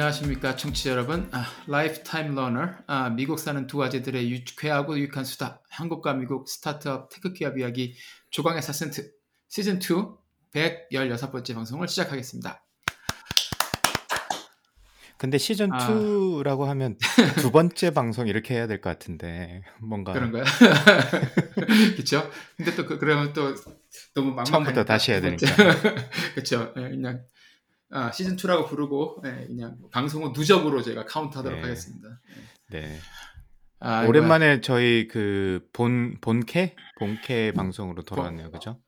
안녕하십니까 청취자 여러분 아, lifetime learner 아, 미국 사는 두 아재들의 유쾌하고 유익한 수다 한국과 미국 스타트업 tech 기업 이야기 조광의 사센트 시즌 2 116번째 방송을 시작하겠습니다 근데 시즌 아. 2라고 하면 두 번째 방송 이렇게 해야 될 것 같은데 뭔가 그런가요? 그렇죠? 근데 또 그, 그러면 또 너무 막막하니까 처음부터 다시 해야 두 번째. 그렇죠 그냥 아, 시즌 2라고 부르고 예, 그냥 방송은 누적으로 제가 카운트하도록 네. 하겠습니다 네. 아, 오랜만에 저희 그 본 본캐 본캐 방송으로 돌아왔네요, 그죠?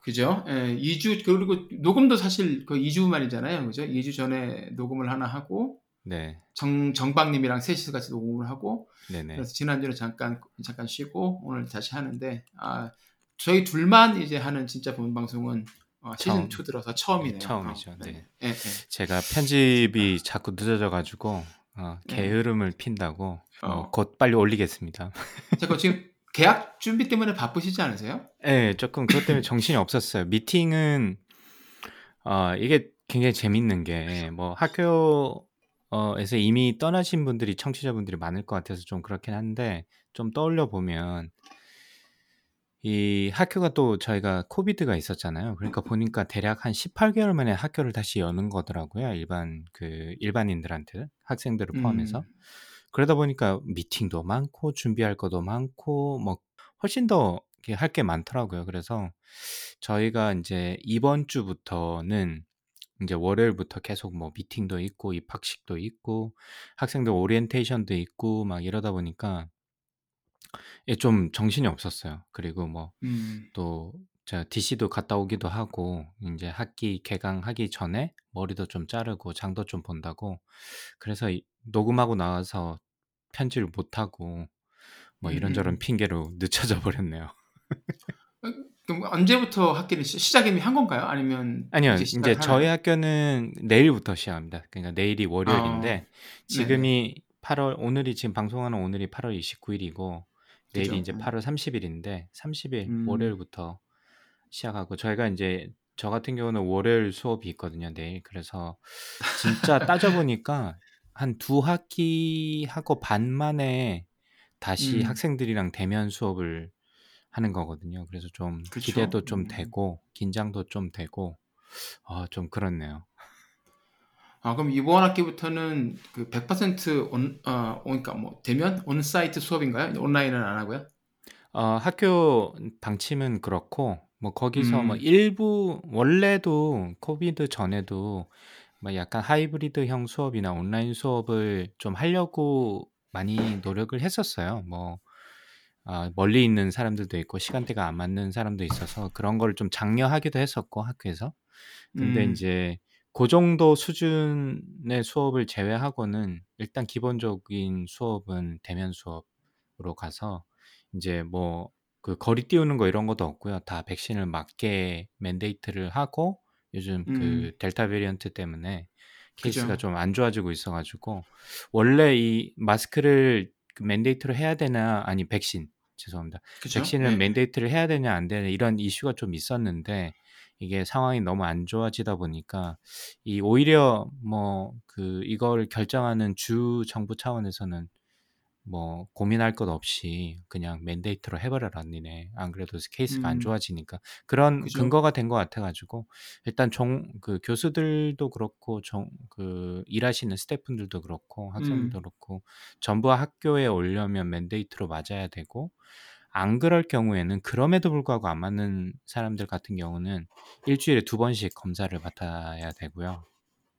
그죠? 예, 2주 그리고 녹음도 사실 그 2주 만이잖아요. 그죠? 2주 전에 녹음을 하나 하고 네, 정 정박님이랑 셋이서 같이 녹음을 하고 네네. 그래서 지난주에 잠깐 잠깐 쉬고 오늘 다시 하는데 아 저희 둘만 이제 하는 진짜 본 방송은 어, 시즌 처음. 2 들어서 처음이네요. 처음이죠, 어, 네. 예, 예. 제가 편집이 자꾸 늦어져 가지고 어, 게으름을 핀다고 어, 어. 곧 빨리 올리겠습니다. 잠깐 지금 계약 준비 때문에 바쁘시지 않으세요? 네, 조금 그것 때문에 정신이 없었어요. 미팅은 어, 이게 굉장히 재밌는 게 뭐 학교 에서 이미 떠나신 분들이 청취자분들이 많을 것 같아서 좀 그렇긴 한데 좀 떠올려 보면 이 학교가 또 저희가 코비드가 있었잖아요. 그러니까 보니까 대략 한 18개월 만에 학교를 다시 여는 거더라고요. 일반 그 일반인들한테 학생들을 포함해서. 음, 그러다 보니까 미팅도 많고 준비할 것도 많고 뭐 훨씬 더 할 게 많더라고요. 그래서 저희가 이제 이번 주부터는 이제 월요일부터 계속 뭐 미팅도 있고 입학식도 있고 학생들 오리엔테이션도 있고 막 이러다 보니까 예, 좀 정신이 없었어요. 그리고 뭐 음, 또 제가 DC도 갔다 오기도 하고 이제 학기 개강하기 전에 머리도 좀 자르고 장도 좀 본다고 그래서 이- 녹음하고 나와서 편집을 못 하고 뭐 이런저런 음. 핑계로 늦춰져 버렸네요. 그럼 언제부터 학기를 시- 시작 이미 한 건가요? 아니면 아니요, 이제 시작하나요? 저희 학교는 내일부터 시작합니다. 그러니까 내일이 월요일인데 아, 지금이 8월 오늘이 지금 방송하는 오늘이 8월 29일이고 내일이 그죠? 이제 음. 8월 30일인데 30일 음. 월요일부터 시작하고 저희가 이제 저 같은 경우는 월요일 수업이 있거든요, 내일. 그래서 진짜 따져보니까 한 두 학기 하고 반 만에 다시 음. 학생들이랑 대면 수업을 하는 거거든요. 그래서 좀 그쵸. 기대도 좀 음. 되고 긴장도 좀 되고 아, 좀 그렇네요. 아, 그럼 이번 학기부터는 그 100% 온, 어, 그러니까 뭐 대면 onsite 수업인가요? 온라인은 안 하고요? 어, 학교 방침은 그렇고 뭐 거기서 뭐 음. 일부 원래도 COVID 전에도 뭐 약간 하이브리드형 수업이나 온라인 수업을 좀 하려고 많이 노력을 했었어요. 뭐 아, 멀리 있는 사람들도 있고 시간대가 안 맞는 사람도 있어서 그런 거를 좀 장려하기도 했었고 학교에서. 근데 음. 이제 그 정도 수준의 수업을 제외하고는 일단 기본적인 수업은 대면 수업으로 가서 이제 뭐 그 거리 띄우는 거 이런 것도 없고요. 다 백신을 맞게 mandate를 하고 요즘 그 음. Delta variant 때문에 케이스가 그죠. 좀 안 좋아지고 있어 가지고 원래 이 마스크를 그 mandate로 해야 되나 아니 백신 죄송합니다. 그죠? 백신을 네. mandate를 해야 되냐 안 되냐 이런 이슈가 좀 있었는데 이게 상황이 너무 안 좋아지다 보니까 이 오히려 뭐 그 이걸 결정하는 주 정부 차원에서는 뭐 고민할 것 없이 그냥 mandate로 해버려라 니네 안 그래도 케이스가 안 음. 좋아지니까 그런 그죠. 근거가 된 것 같아가지고 일단 종 그 교수들도 그렇고 종 그 일하시는 스태프분들도 그렇고 학생들도 음. 그렇고 전부 학교에 오려면 맨데이트로 맞아야 되고 안 그럴 경우에는 그럼에도 불구하고 안 맞는 사람들 같은 경우는 일주일에 두 번씩 검사를 받아야 되고요.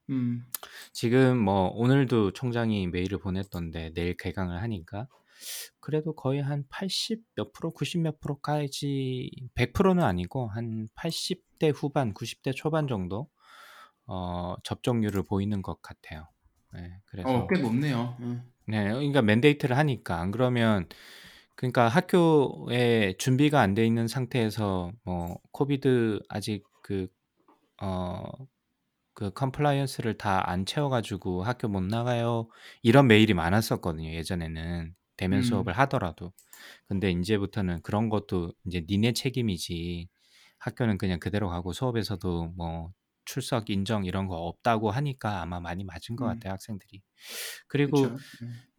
음. 지금 뭐 오늘도 총장이 메일을 보냈던데 내일 개강을 하니까 그래도 거의 한 80 몇 프로, 90 몇 프로까지 100%는 아니고 한 80대 후반, 90대 초반 정도 어, 접종률을 보이는 것 같아요. 네, 그래서 어, 꽤 높네요. 음. 네, 그러니까 mandate를 하니까 안 그러면 그러니까 학교에 준비가 안 돼 있는 상태에서 뭐 COVID 아직 그 어, 그 compliance를 다 안 채워 가지고 학교 못 나가요. 이런 메일이 많았었거든요. 예전에는 대면 음. 수업을 하더라도. 근데 이제부터는 그런 것도 이제 니네 책임이지. 학교는 그냥 그대로 가고 수업에서도 뭐 출석 인정 이런 거 없다고 하니까 아마 많이 맞은 것 음. 같아요 학생들이. 그리고. 음.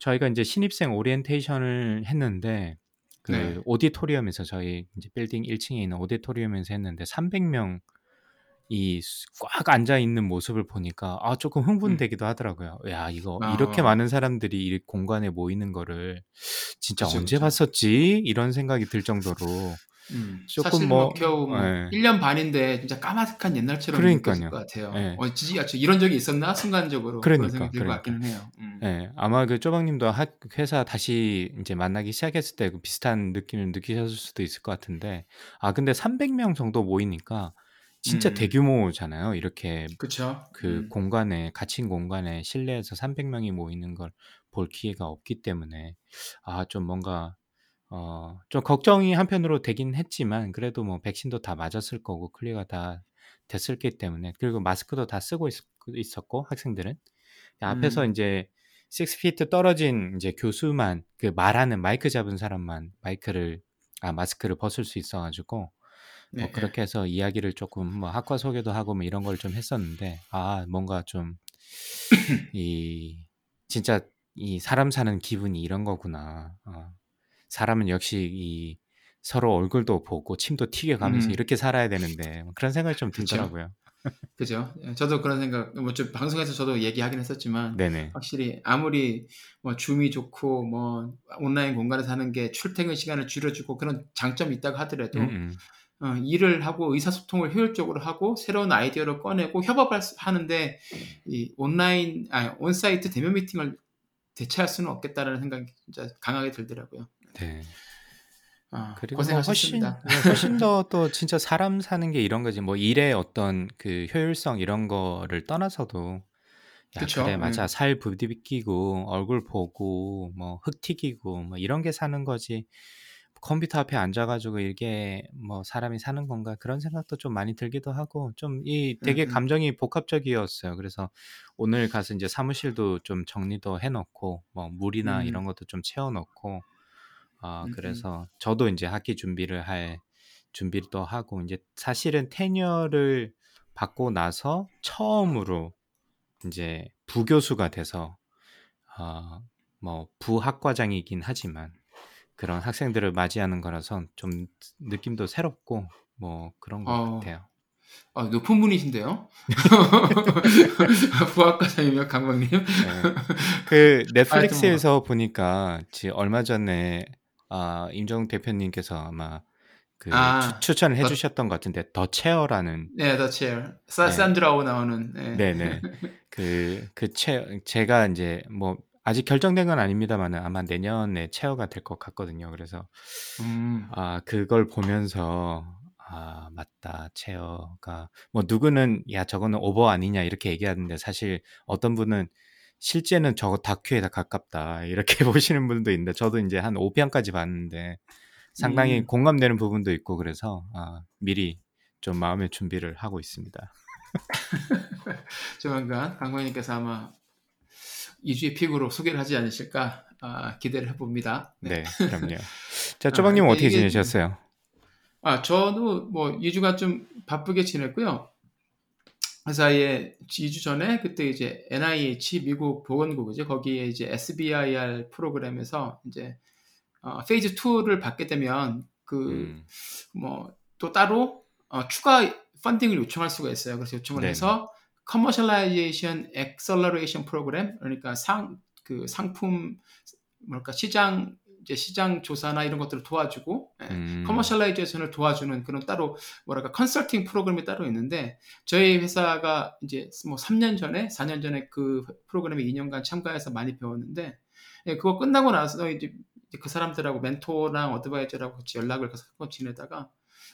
저희가 이제 신입생 오리엔테이션을 했는데 그 네. 오디토리움에서 저희 이제 빌딩 1층에 있는 오디토리움에서 했는데 300명 이꽉 앉아 있는 모습을 보니까 아 조금 음. 흥분되기도 하더라고요. 야 이거 이렇게 아. 많은 사람들이 이 공간에 모이는 거를 진짜 그쵸, 언제 그쵸. 봤었지? 이런 생각이 들 정도로 음. 조금 사실 뭐뭐 겨우 뭐 예. 1년 반인데 진짜 까마득한 옛날처럼 그러니까요. 것 같아요. 예. 어, 지지, 아, 저 이런 적이 있었나? 순간적으로 그런 그러니까, 생각이 들것 그러니까. 같기는 해요. 음. 예, 아마 그 쪼박님도 학 회사 다시 이제 만나기 시작했을 때 그 비슷한 느낌을 느끼셨을 수도 있을 것 같은데 아 근데 300명 정도 모이니까 진짜 음. 대규모잖아요. 이렇게 그쵸. 그 음. 공간에 갇힌 공간에 실내에서 300명이 모이는 걸 볼 기회가 없기 때문에 아 좀 뭔가 어 좀 걱정이 한편으로 되긴 했지만 그래도 뭐 백신도 다 맞았을 거고 clear가 다 됐었기 때문에 그리고 마스크도 다 쓰고 있, 있었고 학생들은 앞에서 음. 이제 6피트 떨어진 이제 교수만 그 말하는 마이크 잡은 사람만 마이크를 아 마스크를 벗을 수 있어 가지고 네, 뭐 그렇게 해서 이야기를 조금 뭐 학과 소개도 하고 뭐 이런 걸 좀 했었는데 아 뭔가 좀 이 진짜 이 사람 사는 기분이 이런 거구나. 어. 사람은 역시 이 서로 얼굴도 보고 침도 튀겨가면서 음. 이렇게 살아야 되는데 뭐 그런 생각이 좀. 들더라고요. 그죠. 예, 저도 그런 생각, 뭐, 좀 방송에서 저도 얘기하긴 했었지만, 네네. 확실히 아무리 뭐 줌이 좋고, 뭐, 온라인 공간에서 하는 게 출퇴근 시간을 줄여주고 그런 장점이 있다고 하더라도, 음, 음. 어, 일을 하고 의사소통을 효율적으로 하고 새로운 아이디어를 꺼내고 협업을 수- 하는데 이 온라인 아니 온사이트 대면 미팅을 대체할 수는 없겠다라는 생각이 진짜 강하게 들더라고요. 네. 아, 그리고 뭐 훨씬 고생하셨습니다. 네, 훨씬 더 또 진짜 사람 사는 게 이런 거지. 뭐 일의 어떤 그 효율성 이런 거를 떠나서도 야 그쵸? 그래 맞아 예. 살 부비끼고 얼굴 보고 뭐 흙 튀기고 뭐 이런 게 사는 거지. 컴퓨터 앞에 앉아가지고 이게 뭐 사람이 사는 건가 그런 생각도 좀 많이 들기도 하고 좀이 음, 되게 음, 감정이 복합적이었어요. 그래서 오늘 가서 이제 사무실도 좀 정리도 해놓고 뭐 물이나 음, 이런 것도 좀 채워놓고 아 음, 음, 그래서 저도 이제 학기 준비를 할 준비를 또 하고 이제 사실은 테니어를 받고 나서 처음으로 이제 부교수가 돼서 아뭐 부학과장이긴 하지만 그런 학생들을 맞이하는 거라서 좀 느낌도 새롭고 뭐 그런 것 어, 같아요. 아, 높은 분이신데요? 부학과장이면 강박님? 네. 그 뭐, 넷플릭스에서 보니까 지 얼마 전에 아, 임종 대표님께서 아마 그 추, 아, 추 천을 더, 해주셨던 것 같은데 더 체어라는 네, 더 체어. 사, 네, 산드라오 나오는, 네. 네네 그그체 제가 이제 뭐 아직 결정된 건 아닙니다만은 아마 내년에 체어가 될 것 같거든요. 그래서 음, 아 그걸 보면서 아 맞다 체어가 뭐 누구는 야 저거는 오버 아니냐 이렇게 얘기하는데 사실 어떤 분은 실제는 저거 다큐에 다 가깝다 이렇게 보시는 분도 있는데 저도 이제 한 5편까지 봤는데 상당히 음, 공감되는 부분도 있고 그래서 아, 미리 좀 마음의 준비를 하고 있습니다. 조만간 강박님께서 아마 2주의 픽으로 소개를 하지 않으실까 아, 기대를 해봅니다. 네. 네, 그럼요. 자, 아, 쪼박님 근데 어떻게 지내셨어요? 아 저도 뭐 2주가 좀 바쁘게 지냈고요. 그 사이에 2주 전에 그때 이제 NIH 미국 보건국이죠. 거기에 이제 SBIR 프로그램에서 이제 어, phase 2를 받게 되면 그 음, 뭐또 따로 어, 추가 펀딩을 요청할 수가 있어요. 그래서 요청을 네네. 해서 Commercialization Acceleration Program 그러니까 상 그 상품 뭐랄까 시장 이제 시장 조사나 이런 것들을 도와주고 예, 음, commercialization을 도와주는 그런 따로 뭐랄까 컨설팅 프로그램이 따로 있는데 저희 회사가 이제 뭐 3년 전에 4년 전에 그 프로그램에 2년간 참가해서 많이 배웠는데 예, 그거 끝나고 나서 이제 그 사람들하고 멘토랑 advisor라고 같이 연락을 계속 하고 지내다가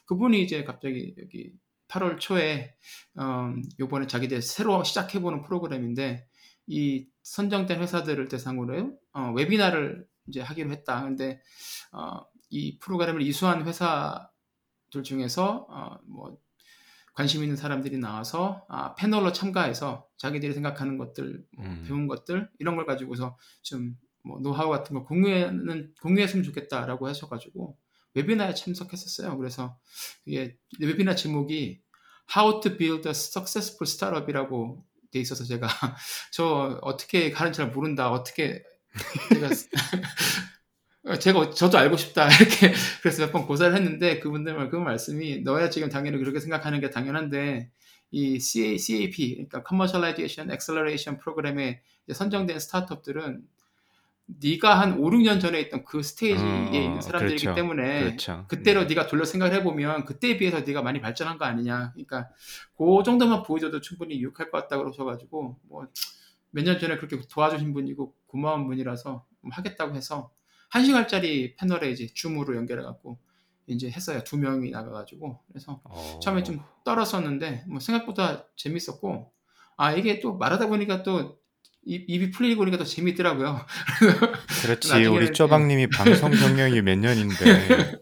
그분이 이제 갑자기 여기 8월 초에 어, 요번에 자기들 새로 시작해보는 프로그램인데 이 선정된 회사들을 대상으로 어, 웨비나를 이제 하기로 했다. 근데 어, 이 프로그램을 이수한 회사들 중에서 어, 뭐 관심 있는 사람들이 나와서 아, 패널로 참가해서 자기들이 생각하는 것들, 뭐 음. 배운 것들 이런 걸 가지고서 좀 뭐 노하우 같은 걸 공유는 공유했으면 좋겠다라고 하셔가지고 웨비나에 참석했었어요. 그래서 이게 웨비나 제목이 How to Build a Successful Startup이라고 돼 있어서 제가 저 어떻게 가는 잘 모른다. 어떻게 제가 제가 저도 알고 싶다 이렇게 그래서 몇 번 고사를 했는데 그분들 그 말씀이 너야 지금 당연히 그렇게 생각하는 게 당연한데 이 CA, CAP 그러니까 Commercialization Acceleration 프로그램에 선정된 스타트업들은 네가 한 5, 6년 전에 있던 그 스테이지에 어, 있는 사람들이기 그렇죠. 때문에 그렇죠. 그때로 네 가 돌려 생각을 해보면 그때에 비해서 네가 많이 발전한 거 아니냐. 그러니까 그 정도만 보여줘도 충분히 유익할 것 같다 그러셔가지고 뭐 몇 년 전에 그렇게 도와주신 분이고 고마운 분이라서 하겠다고 해서 한 시간짜리 패널에 이제 줌으로 연결해갖고 이제 했어요. 두 명이 나가가지고 그래서 어. 처음에 좀 떨었었는데 뭐 생각보다 재밌었고 아 이게 또 말하다 보니까 또 입, 입이 풀리고 그러니까 또 재밌더라고요. 그렇지. 나중에는- 우리 쪼박님이 방송 경력이 몇 년인데.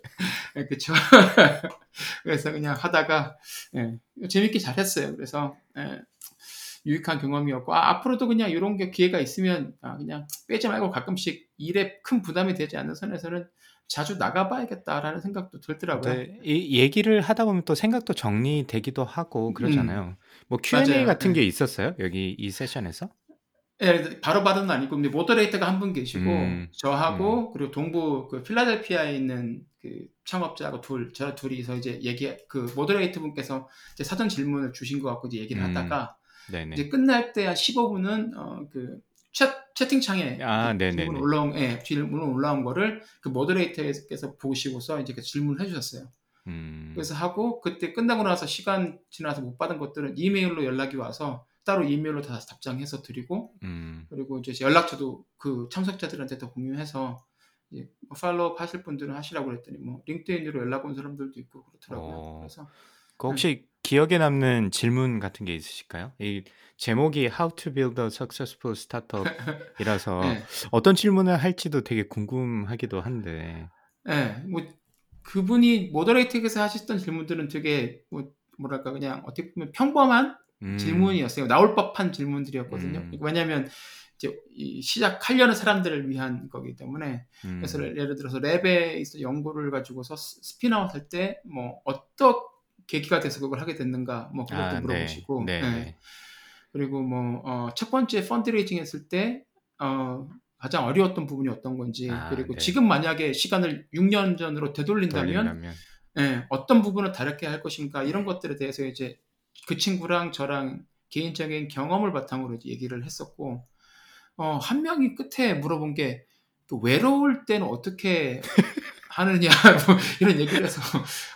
예, 그쵸. 그래서 그냥 하다가, 예, 재밌게 잘했어요. 그래서, 예, 유익한 경험이었고, 아, 앞으로도 그냥 이런 게 기회가 있으면, 아, 그냥 빼지 말고 가끔씩 일에 큰 부담이 되지 않는 선에서는 자주 나가봐야겠다라는 생각도 들더라고요. 네, 이 얘기를 하다 보면 또 생각도 정리되기도 하고 그러잖아요. 뭐 Q&A 음. 맞아요. 같은 네. 게 있었어요? 여기 이 세션에서? 예, 바로바로는 아니고, 근데 모더레이터가 한 분 계시고, 음, 저하고, 그리고 동부, 그, 필라델피아에 있는 그 창업자하고 둘, 저 둘이서 이제 얘기, 그, 모더레이터 분께서 이제 사전 질문을 주신 것 같고, 이제 얘기를 음, 하다가, 네네. 이제 끝날 때 한 15분은, 어, 그, 채, 채팅창에 아, 그. 질문 올라온, 예, 질문 올라온 거를 그 모더레이터께서 보시고서 이제 그 질문을 해주셨어요. 음, 그래서 하고, 그때 끝나고 나서 시간 지나서 못 받은 것들은 이메일로 연락이 와서 따로 이메일로 다 답장해서 드리고, 음, 그리고 이제 연락처도 그 참석자들한테 더 공유해서 이제 뭐 팔로우 하실 분들은 하시라고 그랬더니 뭐 링크드인으로 연락 온 사람들도 있고 그렇더라고요. 어. 그래서 그 혹시 기억에 남는 질문 같은 게 있으실까요? 이 제목이 How to Build a Successful Startup이라서 네, 어떤 질문을 할지도 되게 궁금하기도 한데. 네, 뭐 그분이 모더레이터에서 하셨던 질문들은 되게 뭐 뭐랄까 그냥 어떻게 보면 평범한 음, 질문이었어요. 나올 법한 질문들이었거든요. 음. 왜냐하면 이제 이 시작하려는 사람들을 위한 거기 때문에 음, 그래서 예를 들어서 랩에 있어 연구를 가지고서 스- spin out 할 때 뭐 어떤 계기가 돼서 그걸 하게 됐는가 뭐 그것도 아, 네, 물어보시고 네, 예. 네. 그리고 뭐 어, 첫 번째 fundraising 했을 때 어, 가장 어려웠던 부분이 어떤 건지 아, 그리고 네. 지금 만약에 시간을 6년 전으로 되돌린다면 돌린다면. 예, 어떤 부분을 다르게 할 것인가 이런 것들에 대해서 이제 그 친구랑 저랑 개인적인 경험을 바탕으로 얘기를 했었고 어, 한 명이 끝에 물어본 게그 외로울 때는 어떻게 하느냐 뭐 이런 얘기를 해서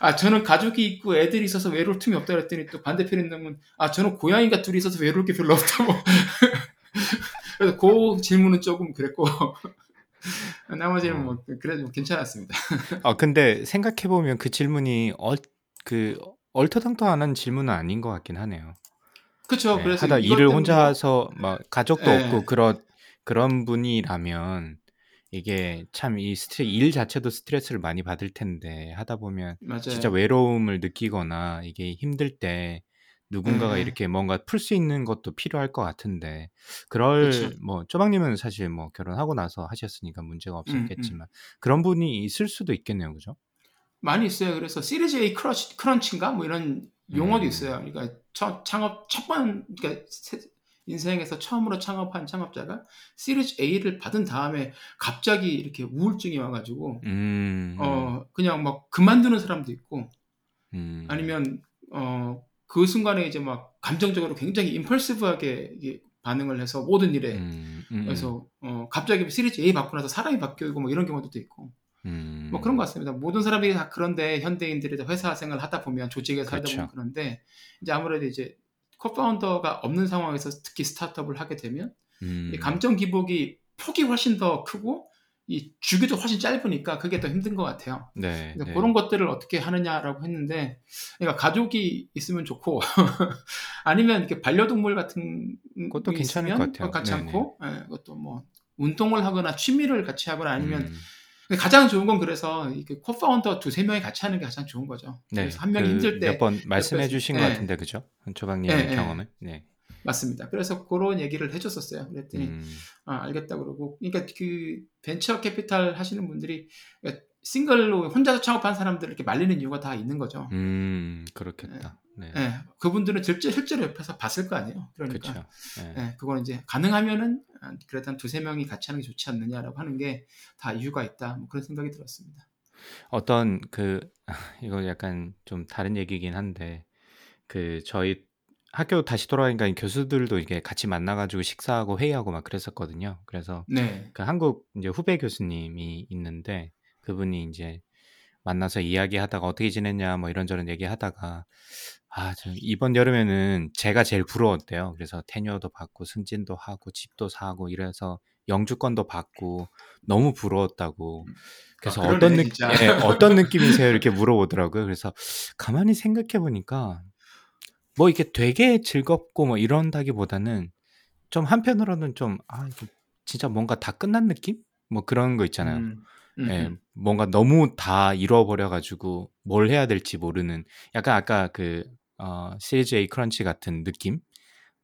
아 저는 가족이 있고 애들이 있어서 외로울 틈이 없다 그랬더니 또 반대편에 있는 분 아 저는 고양이가 둘이 있어서 외로울 게 별로 없다고 그래서 그 질문은 조금 그랬고 나머지는 뭐 그래도 괜찮았습니다. 아 근데 생각해 보면 그 질문이 얼, 그 얼토당토하는 질문은 아닌 것 같긴 하네요. 그렇죠. 네, 그래서 하다 일을 때문에 혼자서 막 가족도 네. 없고 그런 그런 분이라면 이게 참 이 스트레 일 자체도 스트레스를 많이 받을 텐데 하다 보면 맞아요. 진짜 외로움을 느끼거나 이게 힘들 때 누군가가 네. 이렇게 뭔가 풀 수 있는 것도 필요할 것 같은데 그럴 그쵸. 뭐 쪼박님은 사실 뭐 결혼하고 나서 하셨으니까 음, 문제가 없었겠지만 그런 분이 있을 수도 있겠네요, 그죠? 많이 있어요. 그래서 시리즈 A 크러치, 크런치인가 뭐 이런 용어도 음. 있어요. 그러니까 첫 창업 첫 번 그러니까 세- 인생에서 처음으로 창업한 창업자가 시리즈 A를 받은 다음에 갑자기 이렇게 우울증이 와가지고 음, 어 그냥 막 그만두는 사람도 있고 음, 아니면 어 그 순간에 이제 막 감정적으로 굉장히 임펄시브하게 반응을 해서 모든 일에 음, 음, 그래서 어 갑자기 시리즈 A 받고 나서 사람이 바뀌고 뭐 이런 경우도 있고. 음, 뭐 그런 것 같습니다. 모든 사람들이 다 그런데 현대인들이 다 회사 생활 하다 보면 조직에서 살다 그렇죠. 보면 그런데 이제 아무래도 이제 코파운더가 없는 상황에서 특히 스타트업을 하게 되면 음, 이 감정 기복이 폭이 훨씬 더 크고 이 주기도 훨씬 짧으니까 그게 더 힘든 것 같아요. 네, 네. 그런 것들을 어떻게 하느냐라고 했는데, 그러니까 가족이 있으면 좋고 아니면 이렇게 반려동물 같은 그것도 괜찮을 것 같아요. 괜찮고, 예, 그것도 뭐 운동을 하거나 취미를 같이 하거나 아니면 음. 가장 좋은 건 그래서 co-founder 두세 명이 같이 하는 게 가장 좋은 거죠. 네, 그래서 한 명이 그 힘들 때 몇 번 말씀해 주신 것 예. 같은데 그죠? 조박님의 예, 예. 경험은. 네. 맞습니다. 그래서 그런 얘기를 해줬었어요. 그랬더니 음, 아, 알겠다 그러고 그러니까 그 벤처 캐피탈 하시는 분들이 그러니까 single로 혼자서 창업한 사람들 이렇게 말리는 이유가 다 있는 거죠. 음, 그렇겠다. 네. 예, 그분들은 실제, 실제로 옆에서 봤을 거 아니에요. 그러니까 그렇죠. 네. 예, 그거는 이제 가능하면은 아, 그래도 한 두세 명이 같이 하는 게 좋지 않느냐라고 하는 게 다 이유가 있다. 뭐 그런 생각이 들었습니다. 어떤 그 이거 약간 좀 다른 얘기긴 한데 그 저희 학교 다시 돌아가니까 교수들도 이게 같이 만나가지고 식사하고 회의하고 막 그랬었거든요. 그래서 네. 그 한국 이제 후배 교수님이 있는데 그분이 이제 만나서 이야기하다가 어떻게 지냈냐 뭐 이런저런 얘기하다가 아, 저 이번 여름에는 제가 제일 부러웠대요. 그래서 테뉴어도 받고 승진도 하고 집도 사고 이래서 영주권도 받고 너무 부러웠다고. 그래서 아, 그러네, 어떤 느낌, 진짜. 예, 어떤 느낌이세요? 이렇게 물어보더라고요. 그래서 가만히 생각해 보니까 뭐 이게 되게 즐겁고 뭐 이런다기보다는 좀 한편으로는 좀 아, 이거 진짜 뭔가 다 끝난 느낌? 뭐 그런 거 있잖아요. 음, 음, 예, 음. 뭔가 너무 다 잃어버려가지고 뭘 해야 될지 모르는 약간 아까 그 어, 시리즈 A 크런치 같은 느낌?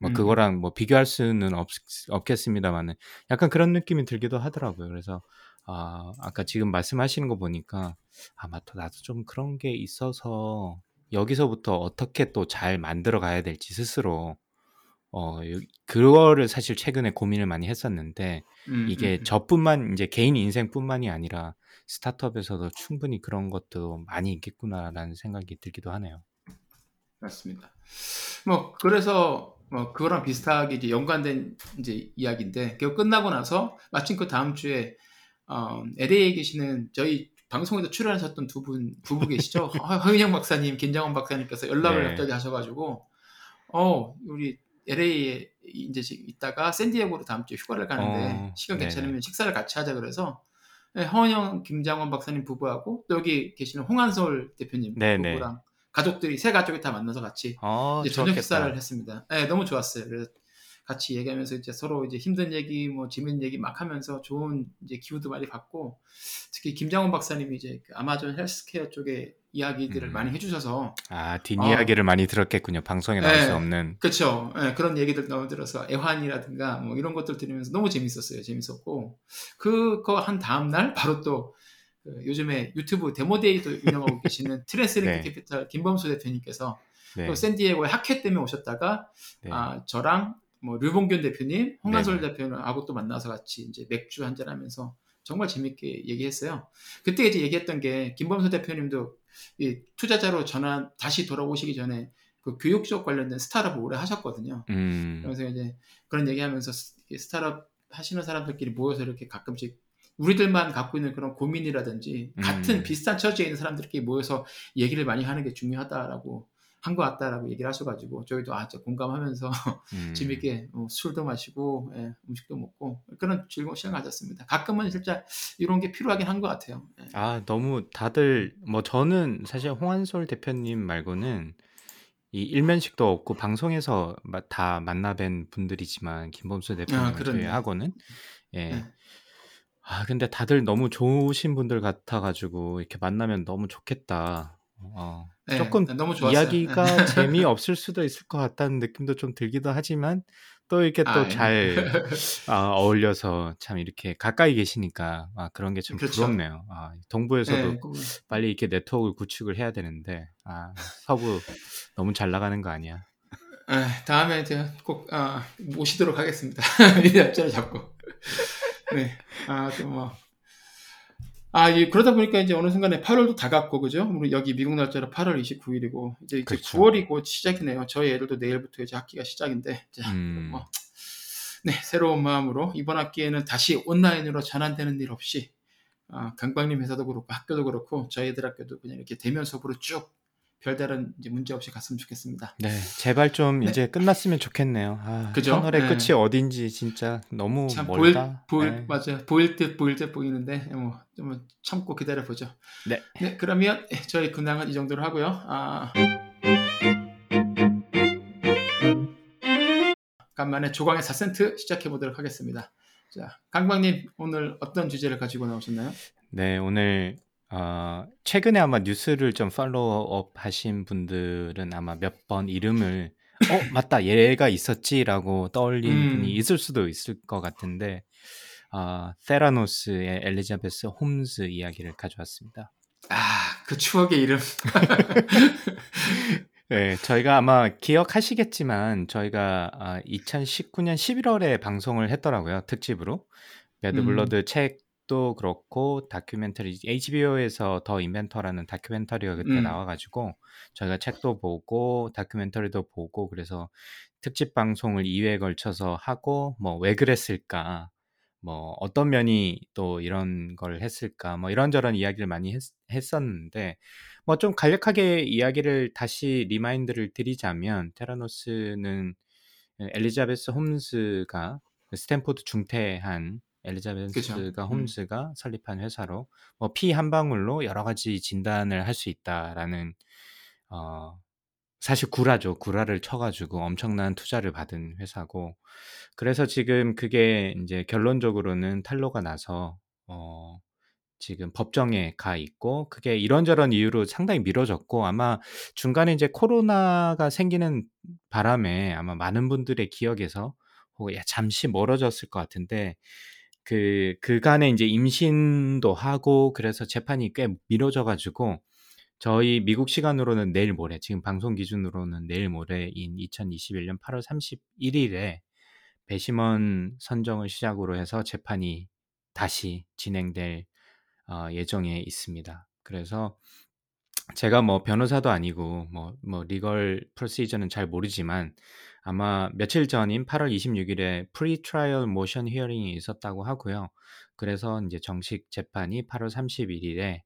뭐 음. 그거랑 뭐 비교할 수는 없, 없겠습니다만은 약간 그런 느낌이 들기도 하더라고요. 그래서 아, 아까 지금 말씀하시는 거 보니까 아, 맞다. 나도 좀 그런 게 있어서 여기서부터 어떻게 또 잘 만들어 가야 될지 스스로 어, 요- 그거를 사실 최근에 고민을 많이 했었는데 음, 이게 음, 음. 저뿐만 이제 개인 인생뿐만이 아니라 스타트업에서도 충분히 그런 것도 많이 있겠구나라는 생각이 들기도 하네요. 맞습니다. 뭐 그래서 뭐 그거랑 비슷하게 이제 연관된 이제 이야기인데 그거 끝나고 나서 마침 그 다음 주에 어, LA에 계시는 저희 방송에도 출연하셨던 두 분 부부 계시죠? 허- 허인영 박사님, 김장원 박사님께서 연락을 네. 갑자기 하셔가지고 어 우리 LA에 이제 지- 있다가 샌디에고로 다음 주에 휴가를 가는데 어, 시간. 괜찮으면 식사를 같이 하자 그래서 네, 허은영, 김장원 박사님 부부하고 또 여기 계시는 홍한솔 대표님 네네. 부부랑 가족들이 세 가족이 다 만나서 같이 어, 이제 저녁 좋겠다. 식사를 했습니다. 네, 너무 좋았어요. 그래서 같이 얘기하면서 이제 서로 이제 힘든 얘기, 뭐 재밌는 얘기 막 하면서 좋은 이제 기후도 많이 받고 특히 김장원 박사님이 이제 그 아마존 헬스케어 쪽에 이야기들을 음. 많이 해주셔서 아, 뒷이야기를 많이 들었겠군요. 방송에 나올 네. 수 없는. 그렇죠. 예, 그런 얘기들 너무 들어서 애환이라든가 뭐 이런 것들 들으면서 너무 재밌었어요. 재밌었고 그거 한 다음 날 바로 또 그 요즘에 유튜브 demo day도 운영하고 계시는 트랜스링크 네. 캐피탈 김범수 대표님께서 네. 또 샌디에고에 학회 때문에 오셨다가 네. 아, 저랑 뭐 류봉균 대표님, 네네. 대표님하고 또 만나서 같이 이제 맥주 한잔 하면서 정말 재밌게 얘기했어요. 그때 이제 얘기했던 게 김범수 대표님도 이 투자자로 전환 다시 돌아오시기 전에 그 교육 쪽 관련된 스타트업을 오래 하셨거든요. 음. 그래서 이제 그런 얘기하면서 스- 이 스타트업 하시는 사람들끼리 모여서 이렇게 가끔씩 우리들만 갖고 있는 그런 고민이라든지 음. 같은 비슷한 처지에 있는 사람들끼리 모여서 얘기를 많이 하는 게 중요하다라고 한 것 같다라고 얘기를 하셔가지고 저희도 아, 진짜 공감하면서 음. 재밌게 어, 술도 마시고 예, 음식도 먹고 그런 즐거운 시간 가졌습니다. 가끔은 진짜 이런 게 필요하긴 한 것 같아요. 예. 아, 너무 다들 뭐 저는 사실 홍한솔 대표님 말고는 이 일면식도 없고 방송에서 마- 다 만나뵌 분들이지만 김범수 대표님 그렇네. 하고는 예. 네. 아, 근데 다들 너무 좋으신 분들 같아가지고 이렇게 만나면 너무 좋겠다. 어, 예, 조금 너무 좋았어요. 이야기가 재미없을 수도 있을 것 같다는 느낌도 좀 들기도 하지만 또 이렇게 아, 또 예. 잘 아, 어울려서 참 이렇게 가까이 계시니까 아, 그런 게참 그렇죠. 부럽네요. 아, 동부에서도 예, 그- 빨리 이렇게 네트워크를 구축을 해야 되는데 아, 서부 너무 잘 나가는 거 아니야? 예, 다음에 제가 꼭 아, 모시도록 하겠습니다. 이 날짜를 잡고. 네. 아, 또 뭐. 아, 이, 그러다 보니까 이제 어느 순간에 8월도 다갔고, 그죠? 여기 미국 날짜로 8월 29일이고, 이제, 이제 그렇죠. 9월이 곧 시작이네요. 저희 애들도 내일부터 이제 학기가 시작인데, 자, 음. 뭐, 네, 새로운 마음으로 이번 학기에는 다시 온라인으로 전환되는 일 없이, 아, 강박님 회사도 그렇고, 학교도 그렇고, 저희 애들 학교도 그냥 이렇게 대면 수업으로 쭉 별다른 이제 문제 없이 갔으면 좋겠습니다. 네, 제발 좀 네. 이제 끝났으면 좋겠네요. 아, 그죠? 터널의 네. 끝이 어딘지 진짜 너무 참 보일 멀다. 보일 네. 맞아요. 보일 듯 보일 듯 보이는데 뭐 좀 참고 기다려 보죠. 네. 그러면 저희 근황은 이 정도로 하고요. 아, 간만에 조광의 4센트 시작해 보도록 하겠습니다. 자, 강광님 오늘 어떤 주제를 가지고 나오셨나요? 네, 오늘 어, 최근에 아마 뉴스를 좀 팔로우업 하신 분들은 아마 몇 번 이름을 어, 맞다. 얘가 있었지라고 떠올린 음. 분이 있을 수도 있을 것 같은데 어, 세라노스의 엘리자베스 홈즈 이야기를 가져왔습니다. 아, 그 추억의 이름. 네, 저희가 아마 기억하시겠지만 저희가 아, 2019년 11월에 방송을 했더라고요. 특집으로. Bad Blood 책 도 그렇고 다큐멘터리 HBO에서 The Inventor라는 다큐멘터리가 그때 음. 나와가지고 저희가 책도 보고 다큐멘터리도 보고 그래서 특집 방송을 2회에 걸쳐서 하고 뭐 왜 그랬을까 뭐 어떤 면이 또 이런 걸 했을까 뭐 이런저런 이야기를 많이 했, 했었는데 뭐 좀 간략하게 이야기를 다시 remind를 드리자면 테라노스는 엘리자베스 홈즈가 스탠포드 중퇴한 엘리자베스가 그죠. 음. 홈즈가 설립한 회사로 뭐 피 한 방울로 여러 가지 진단을 할 수 있다라는 어 사실 구라죠. 구라를 쳐가지고 엄청난 투자를 받은 회사고 그래서 지금 그게 이제 결론적으로는 탄로가 나서 어 지금 법정에 가 있고 그게 이런저런 이유로 상당히 미뤄졌고 아마 중간에 이제 코로나가 생기는 바람에 아마 많은 분들의 기억에서 어, 야, 잠시 멀어졌을 것 같은데 그 그간에 이제 임신도 하고 그래서 재판이 꽤 미뤄져 가지고 저희 미국 시간으로는 내일 모레 지금 방송 기준으로는 내일 모레인 2021년 8월 31일에 배심원 선정을 시작으로 해서 재판이 다시 진행될 어, 예정에 있습니다. 그래서 제가 뭐 변호사도 아니고 뭐, 뭐 legal procedure는 잘 모르지만 아마 며칠 전인 8월 26일에 pre-trial motion hearing이 있었다고 하고요. 그래서 이제 정식 재판이 8월 31일에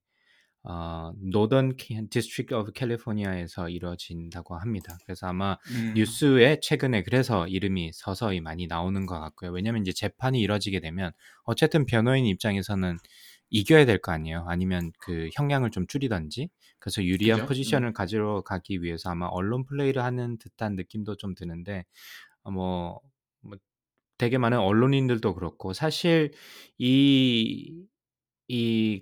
어, Northern District of California에서 이루어진다고 합니다. 그래서 아마 음. 뉴스에 최근에 그래서 이름이 서서히 많이 나오는 것 같고요. 왜냐하면 이제 재판이 이뤄지게 되면 어쨌든 변호인 입장에서는 이겨야 될 거 아니에요. 아니면 그 형량을 좀 줄이던지. 그래서 유리한 그죠? 포지션을 가지러 가기 위해서 아마 언론 플레이를 하는 듯한 느낌도 좀 드는데 어, 뭐, 뭐 되게 많은 언론인들도 그렇고 사실 이이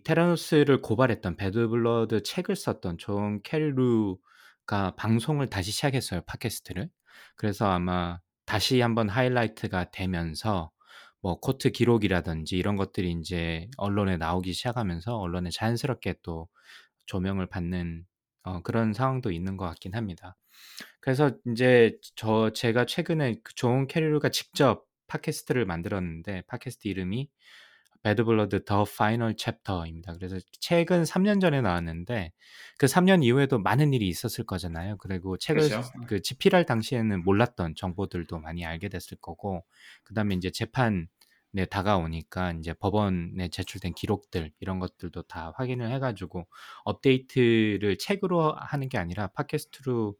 테라노스를 고발했던 Bad Blood 책을 썼던 존 캐리루가 방송을 다시 시작했어요, 팟캐스트를. 그래서 아마 다시 한번 하이라이트가 되면서 뭐 코트 기록이라든지 이런 것들이 이제 언론에 나오기 시작하면서 언론에 자연스럽게 또 조명을 받는 어, 그런 상황도 있는 것 같긴 합니다. 그래서 이제 저 제가 최근에 그존 캐리루가 직접 팟캐스트를 만들었는데 팟캐스트 이름이 Bad Blood: The Final Chapter입니다. 그래서 책은 3년 전에 나왔는데 그 3년 이후에도 많은 일이 있었을 거잖아요. 그리고 책을 그렇죠. 그 집필할 당시에는 몰랐던 정보들도 많이 알게 됐을 거고 그다음에 이제 재판에 다가오니까 이제 법원에 제출된 기록들 이런 것들도 다 확인을 해가지고 업데이트를 책으로 하는 게 아니라 팟캐스트로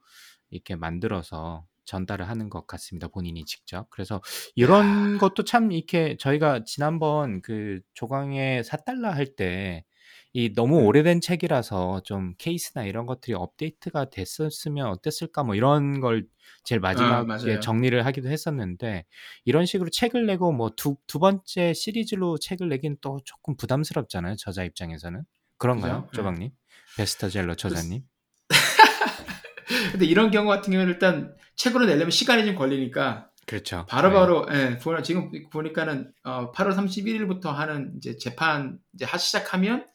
이렇게 만들어서 전달을 하는 것 같습니다. 본인이 직접. 그래서 이런 것도 참 이렇게 저희가 지난번 그 조광의 4달러 할때 이 너무 오래된 책이라서 좀 케이스나 이런 것들이 업데이트가 됐었으면 어땠을까 뭐 이런 걸 제일 마지막에 맞아요. 정리를 하기도 했었는데 이런 식으로 책을 내고 뭐 두 두 번째 시리즈로 책을 내긴 또 조금 부담스럽잖아요. 저자 입장에서는. 그런가요? 그죠? 조광님? 베스터젤러 저자님? 근데 이런 경우 같은 경우는 일단 책으로 내려면 시간이 좀 걸리니까 그렇죠. 바로바로 예, 보- 지금 보니까는 어, 8월 31일부터 하는 이제 재판 이제 하 시작하면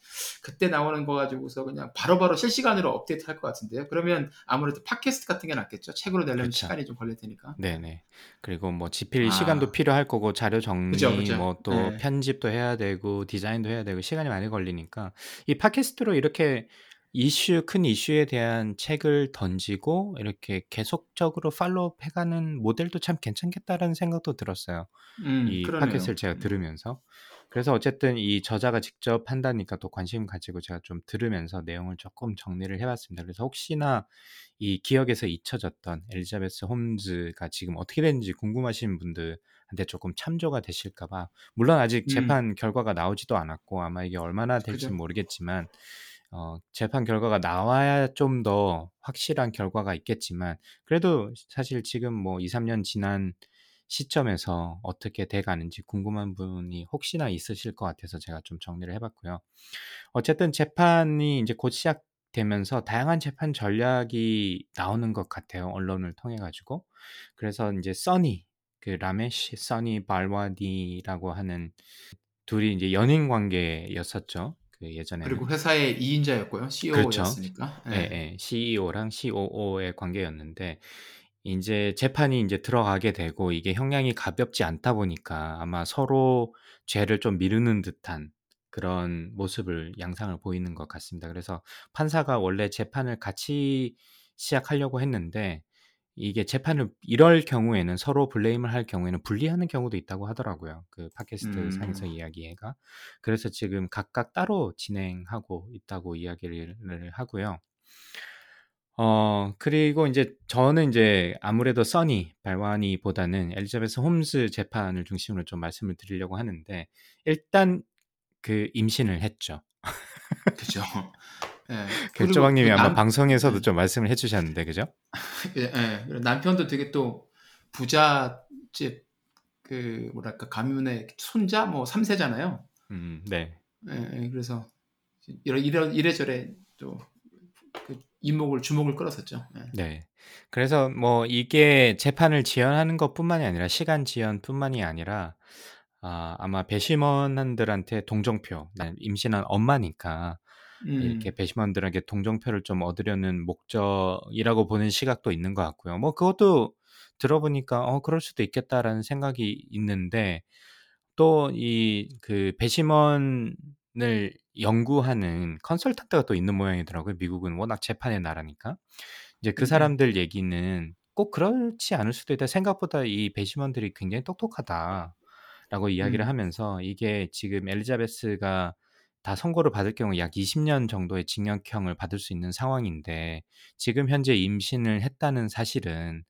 그때 나오는 거 가지고서 그냥 바로바로 실시간으로 업데이트 할 것 같은데요. 그러면 아무래도 팟캐스트 같은 게 낫겠죠. 책으로 내려면 그쵸. 시간이 좀 걸릴 테니까. 네네. 그리고 뭐 집필 아. 시간도 필요할 거고 자료 정리 그죠, 그죠. 뭐또 네. 편집도 해야 되고 디자인도 해야 되고 시간이 많이 걸리니까 이 팟캐스트로 이렇게 이슈 큰 이슈에 대한 책을 던지고 이렇게 계속적으로 팔로우업 해가는 모델도 참 괜찮겠다라는 생각도 들었어요. 음, 이 그러네요. 팟캐스트를 제가 음. 들으면서. 그래서 어쨌든 이 저자가 직접 한다니까 또 관심 가지고 제가 좀 들으면서 내용을 조금 정리를 해봤습니다. 그래서 혹시나 이 기억에서 잊혀졌던 엘리자베스 홈즈가 지금 어떻게 됐는지 궁금하신 분들한테 조금 참조가 되실까봐 물론 아직 음. 재판 결과가 나오지도 않았고 아마 이게 얼마나 될지 그죠. 모르겠지만 어, 재판 결과가 나와야 좀 더 확실한 결과가 있겠지만 그래도 사실 지금 뭐 2, 3년 지난 시점에서 어떻게 돼 가는지 궁금한 분이 혹시나 있으실 것 같아서 제가 좀 정리를 해 봤고요. 어쨌든 재판이 이제 곧 시작 되면서 다양한 재판 전략이 나오는 것 같아요. 언론을 통해 가지고. 그래서 이제 써니 그 라메시 써니 발와디라고 하는 둘이 이제 연인 관계였었죠. 그 예전에는. 그리고 회사의 2인자였고요. 그렇죠. CEO였으니까. 예, 예. CEO랑 COO의 관계였는데 이제 재판이 이제 들어가게 되고 이게 형량이 가볍지 않다 보니까 아마 서로 죄를 좀 미루는 듯한 그런 모습을 양상을 보이는 것 같습니다. 그래서 판사가 원래 재판을 같이 시작하려고 했는데 이게 재판을 이럴 경우에는 서로 블레임을 할 경우에는 분리하는 경우도 있다고 하더라고요. 그 팟캐스트 음. 상에서 이야기가. 그래서 지금 각각 따로 진행하고 있다고 이야기를 하고요. 어 그리고 이제 저는 이제 아무래도 써니 발와니보다는 엘리자베스 홈즈 재판을 중심으로 좀 말씀을 드리려고 하는데 일단 그 임신을 했죠. 그죠. 예. 그 그리고 조박님이 그 아마 남, 방송에서도 예, 좀 말씀을 해주셨는데 그죠? 예, 예. 남편도 되게 또 부자 집그 뭐랄까 가문의 손자 뭐 3세잖아요. 음, 네. 예, 예. 그래서 이런 이런 이래저래 또 그 이목을 주목을 끌었었죠. 예. 네. 그래서 뭐 이게 재판을 지연하는 것뿐만이 아니라 시간 지연뿐만이 아니라 아, 아마 배심원들한테 동정표, 난 임신한 엄마니까 이렇게 음, 배심원들에게 동정표를 좀 얻으려는 목적이라고 보는 시각도 있는 것 같고요. 뭐 그것도 들어보니까 어 그럴 수도 있겠다라는 생각이 있는데 또 이 그 배심원을 연구하는 컨설턴트가 또 있는 모양이더라고요. 미국은 워낙 재판의 나라니까. 이제 그 음, 음, 사람들 얘기는 꼭 그렇지 않을 수도 있다. 생각보다 이 배심원들이 굉장히 똑똑하다라고 이야기를 음, 하면서 이게 지금 엘리자베스가 다 선고를 받을 경우 약 20년 정도의 징역형을 받을 수 있는 상황인데 지금 현재 임신을 했다는 사실은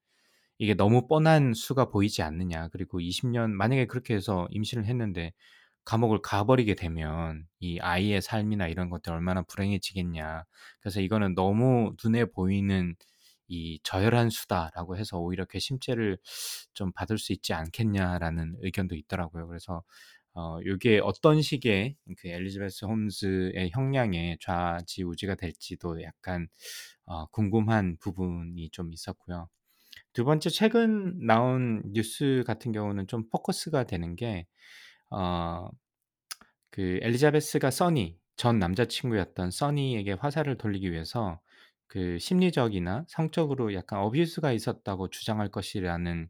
이게 너무 뻔한 수가 보이지 않느냐. 그리고 20년 만약에 그렇게 해서 임신을 했는데 감옥을 가버리게 되면 이 아이의 삶이나 이런 것들 얼마나 불행해지겠냐. 그래서 이거는 너무 눈에 보이는 이 저열한 수다라고 해서 오히려 괘씸죄를 좀 받을 수 있지 않겠냐라는 의견도 있더라고요. 그래서 어, 이게 어떤 식의 그 엘리자베스 홈즈의 형량에 좌지우지가 될지도 약간 어, 궁금한 부분이 좀 있었고요. 두 번째 최근 나온 뉴스 같은 경우는 좀 포커스가 되는 게 어, 그 엘리자베스가 써니 전 남자친구였던 써니에게 화살을 돌리기 위해서 그 심리적이나 성적으로 약간 어뷰스가 있었다고 주장할 것이라는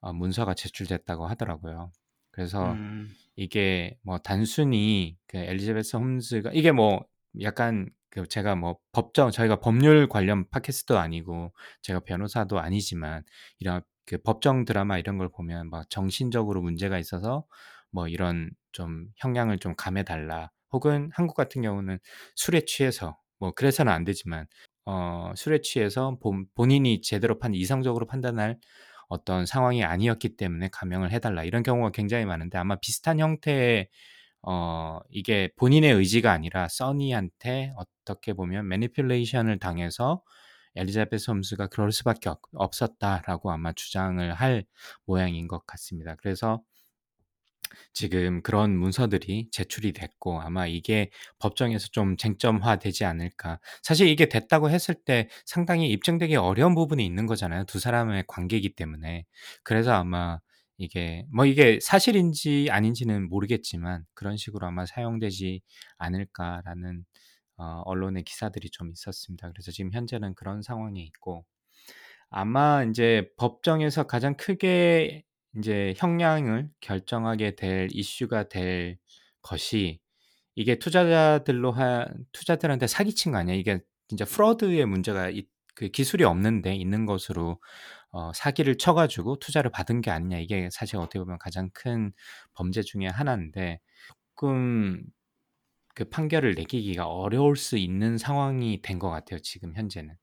어, 문서가 제출됐다고 하더라고요. 그래서 음, 이게 뭐 단순히 그 엘리자베스 홈즈가 이게 뭐 약간 그 제가 뭐 법정 저희가 법률 관련 팟캐스트도 아니고 제가 변호사도 아니지만 이런 그 법정 드라마 이런 걸 보면 막 정신적으로 문제가 있어서 뭐 이런 좀 형량을 좀 감해 달라. 혹은 한국 같은 경우는 술에 취해서 뭐 그래서는 안 되지만 어 술에 취해서 본, 본인이 제대로 판 이성적으로 판단할 어떤 상황이 아니었기 때문에 감형을 해달라 이런 경우가 굉장히 많은데 아마 비슷한 형태의 어 이게 본인의 의지가 아니라 써니한테 어떻게 보면 매니플레이션을 당해서 엘리자베스 홈스가 그럴 수밖에 없, 없었다라고 아마 주장을 할 모양인 것 같습니다. 그래서 지금 그런 문서들이 제출이 됐고 아마 이게 법정에서 좀 쟁점화되지 않을까. 사실 이게 됐다고 했을 때 상당히 입증되기 어려운 부분이 있는 거잖아요. 두 사람의 관계이기 때문에. 그래서 아마 이게 뭐 이게 사실인지 아닌지는 모르겠지만 그런 식으로 아마 사용되지 않을까라는 어, 언론의 기사들이 좀 있었습니다. 그래서 지금 현재는 그런 상황이 있고 아마 이제 법정에서 가장 크게 이제 형량을 결정하게 될 이슈가 될 것이 이게 투자자들로 한 투자들한테 사기친 거 아니야. 이게 진짜 프로드의 문제가 이, 그 기술이 없는데 있는 것으로 어, 사기를 쳐 가지고 투자를 받은 게 아니냐. 이게 사실 어떻게 보면 가장 큰 범죄 중에 하나인데 조금 그 판결을 내리기가 어려울 수 있는 상황이 된 것 같아요. 지금 현재는.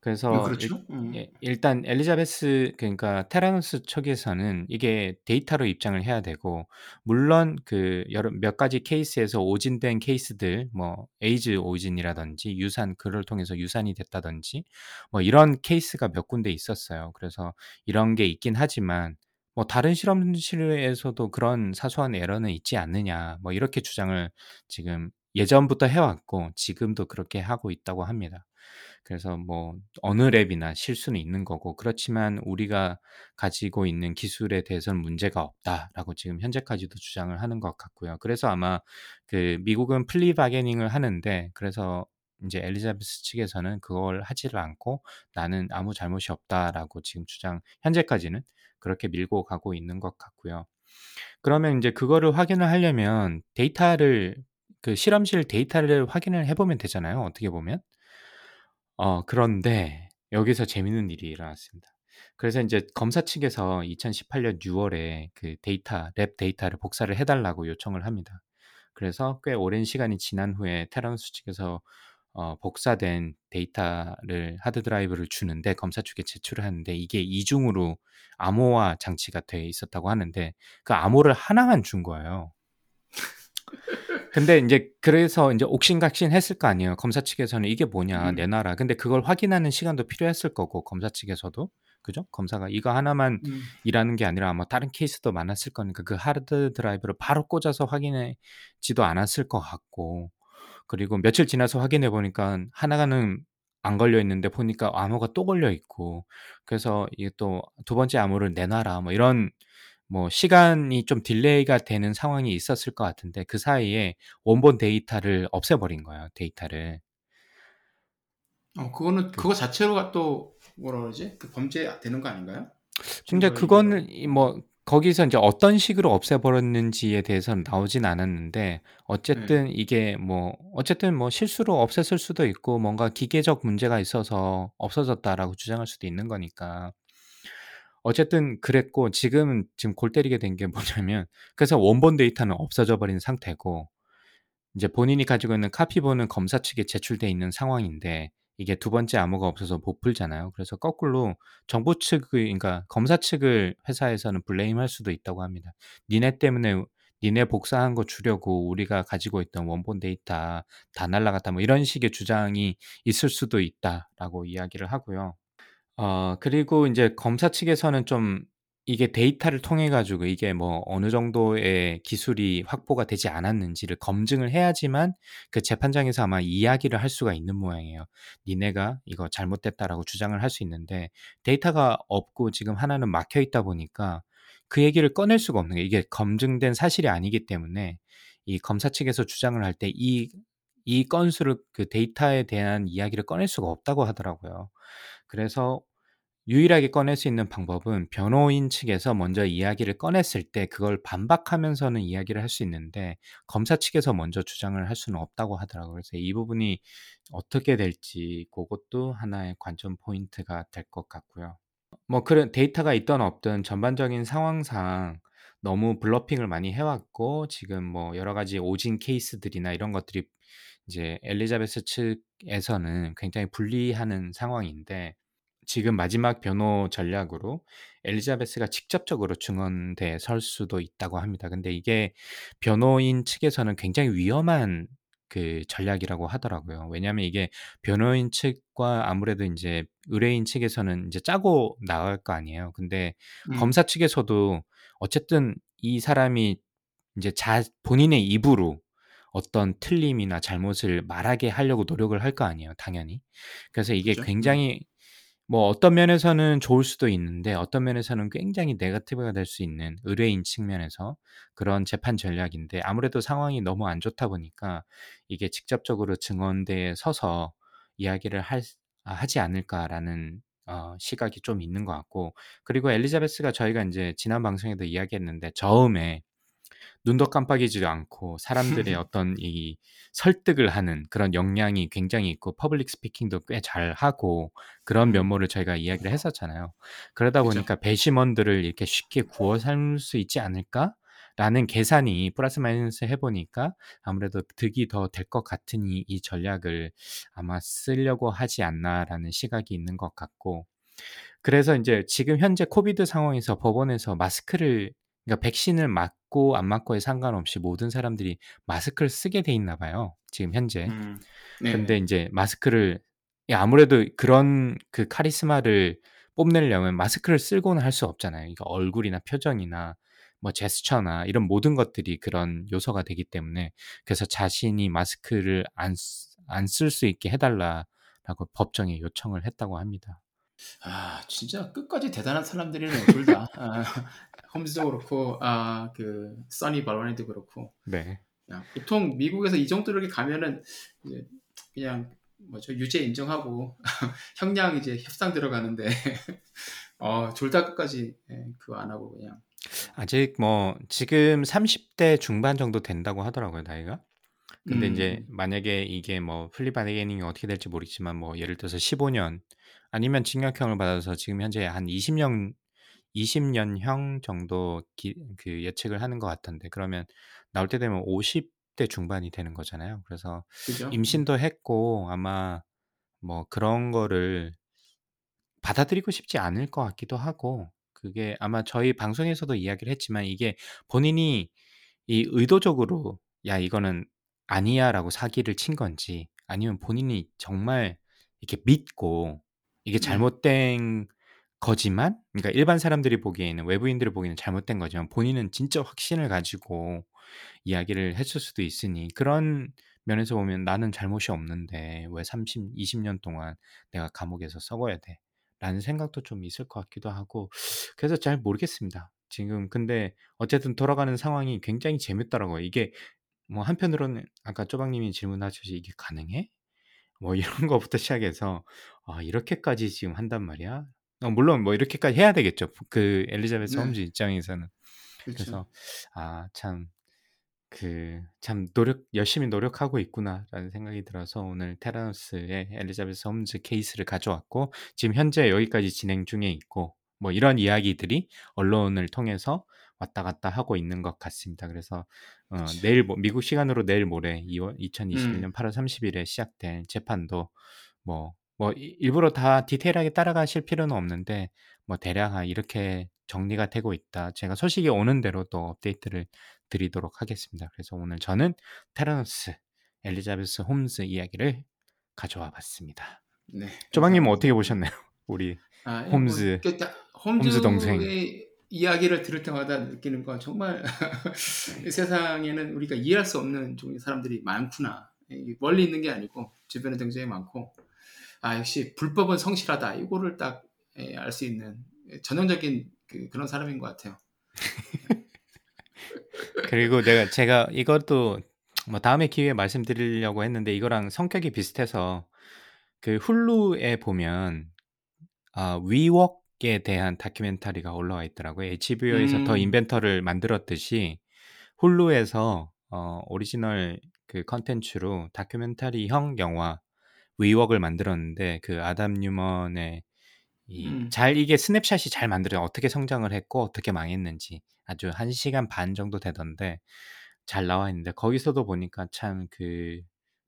그래서 어, 그렇죠. 일, 음. 예, 일단 엘리자베스 그러니까 테라노스 측에서는 이게 데이터로 입장을 해야 되고 물론 그 여러 몇 가지 케이스에서 오진된 케이스들 뭐 에이즈 오진이라든지 유산 그를 통해서 유산이 됐다든지 뭐 이런 케이스가 몇 군데 있었어요. 그래서 이런 게 있긴 하지만 뭐 다른 실험실에서도 그런 사소한 에러는 있지 않느냐 뭐 이렇게 주장을 지금 예전부터 해왔고 지금도 그렇게 하고 있다고 합니다. 그래서 뭐 어느 랩이나 실수는 있는 거고 그렇지만 우리가 가지고 있는 기술에 대해서는 문제가 없다라고 지금 현재까지도 주장을 하는 것 같고요. 그래서 아마 그 미국은 plea bargaining을 하는데 그래서 이제 엘리자베스 측에서는 그걸 하지를 않고 나는 아무 잘못이 없다라고 지금 주장 현재까지는 그렇게 밀고 가고 있는 것 같고요. 그러면 이제 그거를 확인을 하려면 데이터를 그 실험실 데이터를 확인을 해보면 되잖아요. 어떻게 보면. 어 그런데 여기서 재밌는 일이 일어났습니다. 그래서 인제 검사 측에서 2018년 6월에 그 데이터 랩 데이터를 복사를 해 달라고 요청을 합니다. 그래서 꽤 오랜 시간이 지난 후에 테라노스 측에서 어 복사된 데이터를 하드 드라이브를 주는데 검사 측에 제출을 하는데 이게 이중으로 암호화 장치가 돼 있었다고 하는데 그 암호를 하나만 준 거예요. 근데 인제 그래서 인제 옥신각신 했을 거 아니에요. 검사 측에서는 '이게 뭐냐. 음. 내놔라.' 근데 그걸 확인하는 시간도 필요했을 거고 검사 측에서도. 그죠? 검사가 이거 하나만 음. 일하는 게 아니라 아마 다른 케이스도 많았을 거니까 그 하드 드라이브를 바로 꽂아서 확인하지도 않았을 것 같고 그리고 며칠 지나서 확인해 보니까 하나는 안 걸려 있는데 보니까 암호가 또 걸려 있고 그래서 이게 또 "두 번째 암호를 내놔라." 뭐 이런 뭐 시간이 좀 delay가 되는 상황이 있었을 것 같은데 그 사이에 원본 데이터를 없애버린 거예요, 데이터를. 어, 그거는 그 그거 자체로가 또 뭐라 그러지? 그 범죄 되는 거 아닌가요? 근데. 그거는 이 뭐 거기서 인제 어떤 식으로 없애버렸는지에 대해서는 나오진 않았는데 네. 어쨌든 이게 뭐 어쨌든 뭐 실수로 없앴을 수도 있고 뭔가 기계적 문제가 있어서 없어졌다라고 주장할 수도 있는 거니까. 어쨌든 그랬고 지금 지금 골 때리게 된 게 뭐냐면 그래서 원본 데이터는 없어져 버린 상태고 인제 본인이 가지고 있는 카피본은 검사 측에 제출돼 있는 상황인데 이게 두 번째 암호가 없어서 못 풀잖아요. 그래서 거꾸로 정부 측의 그러니까 검사 측을 회사에서는 블레임할 수도 있다고 합니다. "니네 때문에 니네 복사한 거 주려고 우리가 가지고 있던 원본 데이터 다 날라갔다." 뭐 이런 식의 주장이 있을 수도 있다라고 이야기를 하고요. 어 그리고 인제 검사 측에서는 좀 이게 데이터를 통해 가지고 이게 뭐 어느 정도의 기술이 확보가 되지 않았는지를 검증을 해야지만 그 재판장에서 아마 이야기를 할 수가 있는 모양이에요. "니네가 이거 잘못됐다."라고 주장을 할 수 있는데 데이터가 없고 지금 하나는 막혀 있다 보니까 그 얘기를 꺼낼 수가 없는 거예요. 이게 검증된 사실이 아니기 때문에 이 검사 측에서 주장을 할 때 이 이 건수를 그 데이터에 대한 이야기를 꺼낼 수가 없다고 하더라고요. 그래서 유일하게 꺼낼 수 있는 방법은 변호인 측에서 먼저 이야기를 꺼냈을 때 그걸 반박하면서는 이야기를 할 수 있는데 검사 측에서 먼저 주장을 할 수는 없다고 하더라고요. 그래서 이 부분이 어떻게 될지 고것도 하나의 관전 포인트가 될 것 같고요. 뭐 그런 데이터가 있든 없든 전반적인 상황상 너무 블러핑을 많이 해 왔고 지금 뭐 여러 가지 오진 케이스들이나 이런 것들이 이제 엘리자베스 측에서는 굉장히 불리하는 상황인데 지금 마지막 변호 전략으로 엘리자베스가 직접적으로 증언대에 설 수도 있다고 합니다. 근데 이게 변호인 측에서는 굉장히 위험한 그 전략이라고 하더라고요. 왜냐하면 이게 변호인 측과 아무래도 인제 의뢰인 측에서는 인제 짜고 나갈 거 아니에요. 근데 음. 검사 측에서도 어쨌든 이 사람이 인제 자 본인의 입으로 어떤 틀림이나 잘못을 말하게 하려고 노력을 할 거 아니에요, 당연히. 그래서 이게 그죠. 음. 굉장히 뭐 어떤 면에서는 좋을 수도 있는데 어떤 면에서는 굉장히 네거티브가 될 수 있는 의뢰인 측면에서 그런 재판 전략인데 아무래도 상황이 너무 안 좋다 보니까 이게 직접적으로 증언대에 서서 이야기를 할아 하지 않을까라는 어 시각이 좀 있는 것 같고 그리고 엘리자베스가 저희가 인제 지난 방송에도 이야기했는데 저음에 눈도 깜빡이지도 않고 사람들의 어떤 이 설득을 하는 그런 역량이 굉장히 있고 public speaking도 꽤 잘하고 그런 면모를 저희가 이야기를 했었잖아요. 그러다 그죠. 보니까 배심원들을 이렇게 쉽게 구워 삶을 수 있지 않을까? 라는 계산이 플러스 마이너스 해보니까 아무래도 득이 더 될 것 같으니 이 전략을 아마 쓰려고 하지 않나라는 시각이 있는 것 같고 그래서 이제 지금 현재 코비드 상황에서 법원에서 마스크를 그러니까 백신을 맞고 안 맞고에 상관없이 모든 사람들이 마스크를 쓰게 돼 있나 봐요. 지금 현재. 음. 네. 근데 이제 마스크를 예, 아무래도 그런 그 카리스마를 뽐내려면 마스크를 쓸고는 할 수 없잖아요. 그러니까 얼굴이나 표정이나 뭐 제스처나 이런 모든 것들이 그런 요소가 되기 때문에 그래서 자신이 마스크를 안 안 쓸 수 있게 해달라라고 법정에 요청을 했다고 합니다. 아 진짜 끝까지 대단한 사람들이네요 둘 다. 아, 홈즈도 그렇고 아그 써니 발로네도 그렇고. 네. 야, 보통 미국에서 이 정도로 가면은 이제 그냥 뭐죠 유죄 인정하고 형량 이제 협상 들어가는데 어 둘 다 끝까지 예, 그거 안 하고 그냥 아직 뭐 지금 30대 중반 정도 된다고 하더라고요, 나이가. 근데 이제 음, 만약에 이게 뭐 plea bargaining이 어떻게 될지 모르겠지만 뭐 예를 들어서 15년 아니면 징역형을 받아서 지금 현재 한 20년 20년형 정도 기, 그 예측을 하는 것 같던데 그러면 나올 때 되면 50대 중반이 되는 거잖아요. 그래서 그죠? 음, 임신도 했고 아마 뭐 그런 거를 받아들이고 싶지 않을 것 같기도 하고 그게 아마 저희 방송에서도 이야기를 했지만 이게 본인이 이 의도적으로 야 이거는 아니야라고 사기를 친 건지 아니면 본인이 정말 이렇게 믿고 이게 네. 잘못된 거지만 그러니까 일반 사람들이 보기에는 외부인들이 보기에는 잘못된 거지만 본인은 진짜 확신을 가지고 이야기를 했을 수도 있으니 그런 면에서 보면 나는 잘못이 없는데 왜 30, 20년 동안 내가 감옥에서 썩어야 돼? 라는 생각도 좀 있을 것 같기도 하고 그래서 잘 모르겠습니다. 지금 근데 어쨌든 돌아가는 상황이 굉장히 재밌더라고요. 이게 뭐 한편으로는 아까 쪼박님이 질문하셨듯이 이게 가능해? 뭐 이런 거부터 시작해서 아 이렇게까지 지금 한단 말이야? 어 물론 뭐 이렇게까지 해야 되겠죠. 그 엘리자베스 네, 홈즈 입장에서는. 그렇죠. 그래서 아 참 그 참 노력 열심히 노력하고 있구나라는 생각이 들어서 오늘 테라노스의 엘리자베스 홈즈 케이스를 가져왔고 지금 현재 여기까지 진행 중에 있고 뭐 이런 이야기들이 언론을 통해서 왔다 갔다 하고 있는 것 같습니다. 그래서 어. 내일 모 미국 시간으로 내일 모레 2월 음, 2021년 8월 30일에 시작될 재판도 뭐뭐이 일부러 다 디테일하게 따라가실 필요는 없는데 뭐 대략 아 이렇게 정리가 되고 있다. 제가 소식이 오는 대로 또 업데이트를 드리도록 하겠습니다. 그래서 오늘 저는 테라노스 엘리자베스 홈즈 이야기를 가져와 봤습니다. 네, 쪼박님은 감사합니다. 어떻게 보셨나요? 우리 아, 이 뭐, 홈즈 그, 다- 홈즈 동생. 이야기를 들을 때마다 느끼는 건 정말 이 세상에는 우리가 이해할 수 없는 종류의 사람들이 많구나. 이 멀리 있는 게 아니고 주변에 굉장히 많고 아 역시 불법은 성실하다. 이거를 딱 알 수 있는 전형적인 그, 그런 사람인 것 같아요. 그리고 내가 제가 이것도 뭐 다음에 기회에 말씀드리려고 했는데 이거랑 성격이 비슷해서 그 훌루에 보면 아 위웍 에 대한 다큐멘터리가 올라와 있더라고요. HBO에서 The 음, Inventor를 만들었듯이 훌루에서 어 오리지널 그 컨텐츠로 다큐멘터리형 영화 WeWork을 만들었는데 그 아담 뉴먼의 이 음, 잘 이게 snapshot이 잘 만들어요. 어떻게 성장을 했고 어떻게 망했는지 아주 1시간 반 정도 되던데 잘 나와 있는데 거기서도 보니까 참 그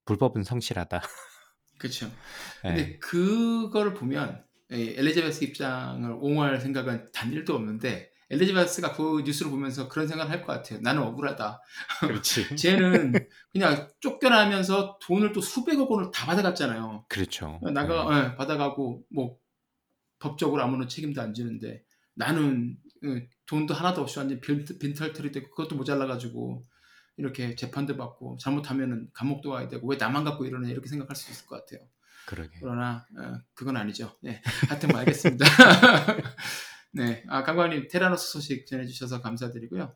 불법은 성실하다. 그렇죠. 예. 근데 그거를 보면 이 엘리자베스 입장을 옹호할 생각은 단일도 없는데 엘리자베스가 그 뉴스를 보면서 그런 생각을 할 것 같아요. 나는 억울하다. 그렇지. 쟤는 그냥 쫓겨나면서 돈을 또 수백억 원을 다 받아갔잖아요. 그렇죠. 나가 예. 예, 받아가고 뭐 법적으로 아무런 책임도 안 지는데 나는 예, 돈도 하나도 없이 완전 빈, 빈털터리 되고 그것도 모자라가지고 이렇게 재판도 받고 잘못하면은 감옥도 가야 되고 왜 나만 갖고 이러냐 이렇게 생각할 수 있을 것 같아요. 그러게. 그러나 어, 그건 아니죠. 네, 하여튼 뭐 알겠습니다. 네, 아, 강관님 테라노스 소식 전해주셔서 감사드리고요.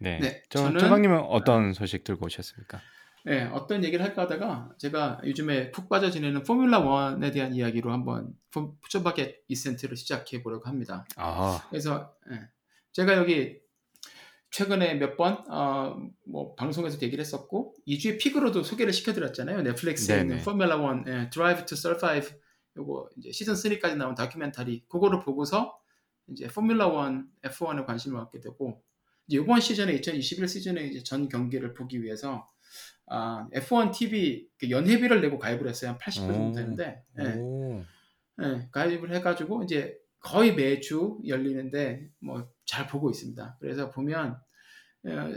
네. 네, 저 저는- 쪼박님은 어떤 소식 들고 오셨습니까? 예, 어떤 얘기를 할까 하다가 제가 요즘에 푹 빠져 지내는 포뮬라 1에 대한 이야기로 한번 푸처바켓 이센트를 시작해 보려고 합니다. 아, 그래서 예, 제가 여기 최근에 몇 번 어, 뭐 방송에서 얘기를 했었고 이 주의 pick으로도 소개를 시켜드렸잖아요. 넷플릭스에 네네. 있는 포뮬라 1 예, Drive to Survive 요거 이제 시즌 3까지 나온 다큐멘터리 그거를 보고서 이제 포뮬라 1 F1에 관심을 갖게 되고 이제 이번 시즌에 2021 시즌에 이제 전 경기를 보기 위해서 아, F1 TV 그 연회비를 내고 가입을 했어요. 한 80불 정도 오. 되는데 예. 오, 예, 가입을 해가지고 이제 거의 매주 열리는데 뭐 잘 보고 있습니다. 그래서 보면 어,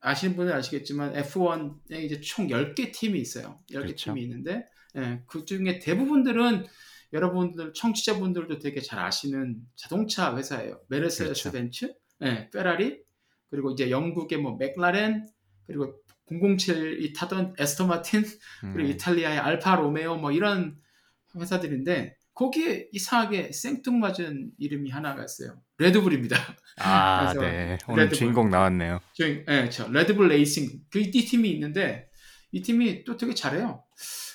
아시는 분은 아시겠지만 F1에 이제 총 10개 팀이 있어요. 10개 그렇죠. 팀이 있는데 예, 그 중에 대부분들은 여러분들 청취자분들도 되게 잘 아시는 자동차 회사예요. 메르세데스 그렇죠. 벤츠, 예, 페라리, 그리고 이제 영국의 뭐 맥라렌, 그리고 007이 타던 에스터 마틴, 그리고 음, 이탈리아의 알파 로메오 뭐 이런 회사들인데 거기에 이상하게 생뚱맞은 이름이 하나가 있어요. 레드불입니다. 아, 네. 오늘 레드불. 주인공 나왔네요. 저, 예, 저 레드불 레이싱 그 이 팀이 있는데 이 팀이 또 되게 잘해요.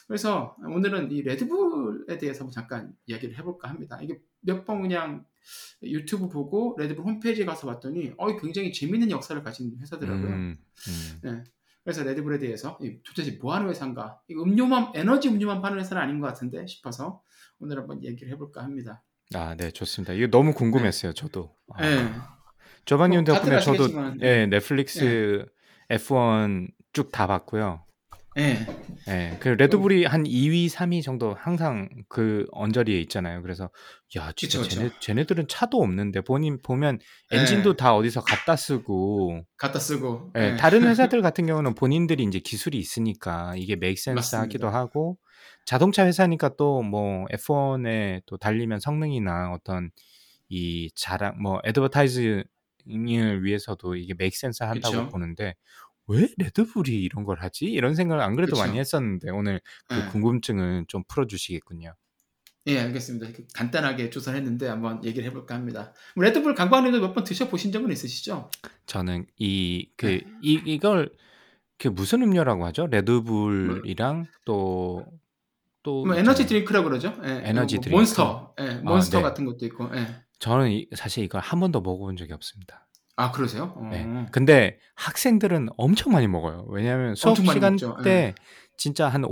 그래서 오늘은 이 레드불에 대해서 잠깐 이야기를 해볼까 합니다. 이게 몇 번 그냥 유튜브 보고 레드불 홈페이지에 가서 봤더니 어 굉장히 재밌는 역사를 가진 회사더라고요. 음, 음. 네. 그래서 레드불에 대해서 이 도대체 뭐 하는 회사인가? 음료만 에너지 음료만 파는 회사는 아닌 것 같은데 싶어서 오늘 한번 얘기를 해볼까 합니다. 아, 네, 좋습니다. 이거 너무 궁금했어요, 저도. 아, 네. 조반님 뭐 덕분에 저도 아시겠지만, 예, 넷플릭스 F1 쭉 다 봤고요. 네. 예, 그 레드불이 한 2위, 3위 정도 항상 그 언저리에 있잖아요. 그래서 야, 진짜 그쵸, 그쵸. 쟤네, 쟤네들은 차도 없는데 본인 보면 엔진도 예. 다 어디서 갖다 쓰고 갖다 쓰고. 예, 네. 다른 회사들 같은 경우는 본인들이 이제 기술이 있으니까 이게 make sense 맞습니다. 하기도 하고 자동차 회사니까 또 뭐 F1에 또 달리면 성능이나 어떤 이 자랑 뭐 advertising을 위해서도 이게 make sense 한다고 그쵸. 보는데 왜 레드불이 이런 걸 하지? 이런 생각을 안 그래도 그쵸. 많이 했었는데 오늘 그 네. 궁금증을 좀 풀어주시겠군요. 예, 알겠습니다. 간단하게 조사를 했는데 한번 얘기를 해볼까 합니다. 뭐 레드불 강광님도 몇 번 드셔보신 적은 있으시죠? 저는 이 그 네. 이 이걸 그 무슨 음료라고 하죠? 레드불이랑 또 또 뭐 에너지. 드링크라고 그러죠? 예, 에너지 뭐 드링크. 몬스터, 예, 몬스터 네. 같은 것도 있고. 예. 저는 이- 사실 이걸 한 번도 먹어본 적이 없습니다. 아 그러세요? 어. 네. 근데 학생들은 엄청 많이 먹어요. 왜냐하면 수업 시간 먹죠. 예. 때 진짜 한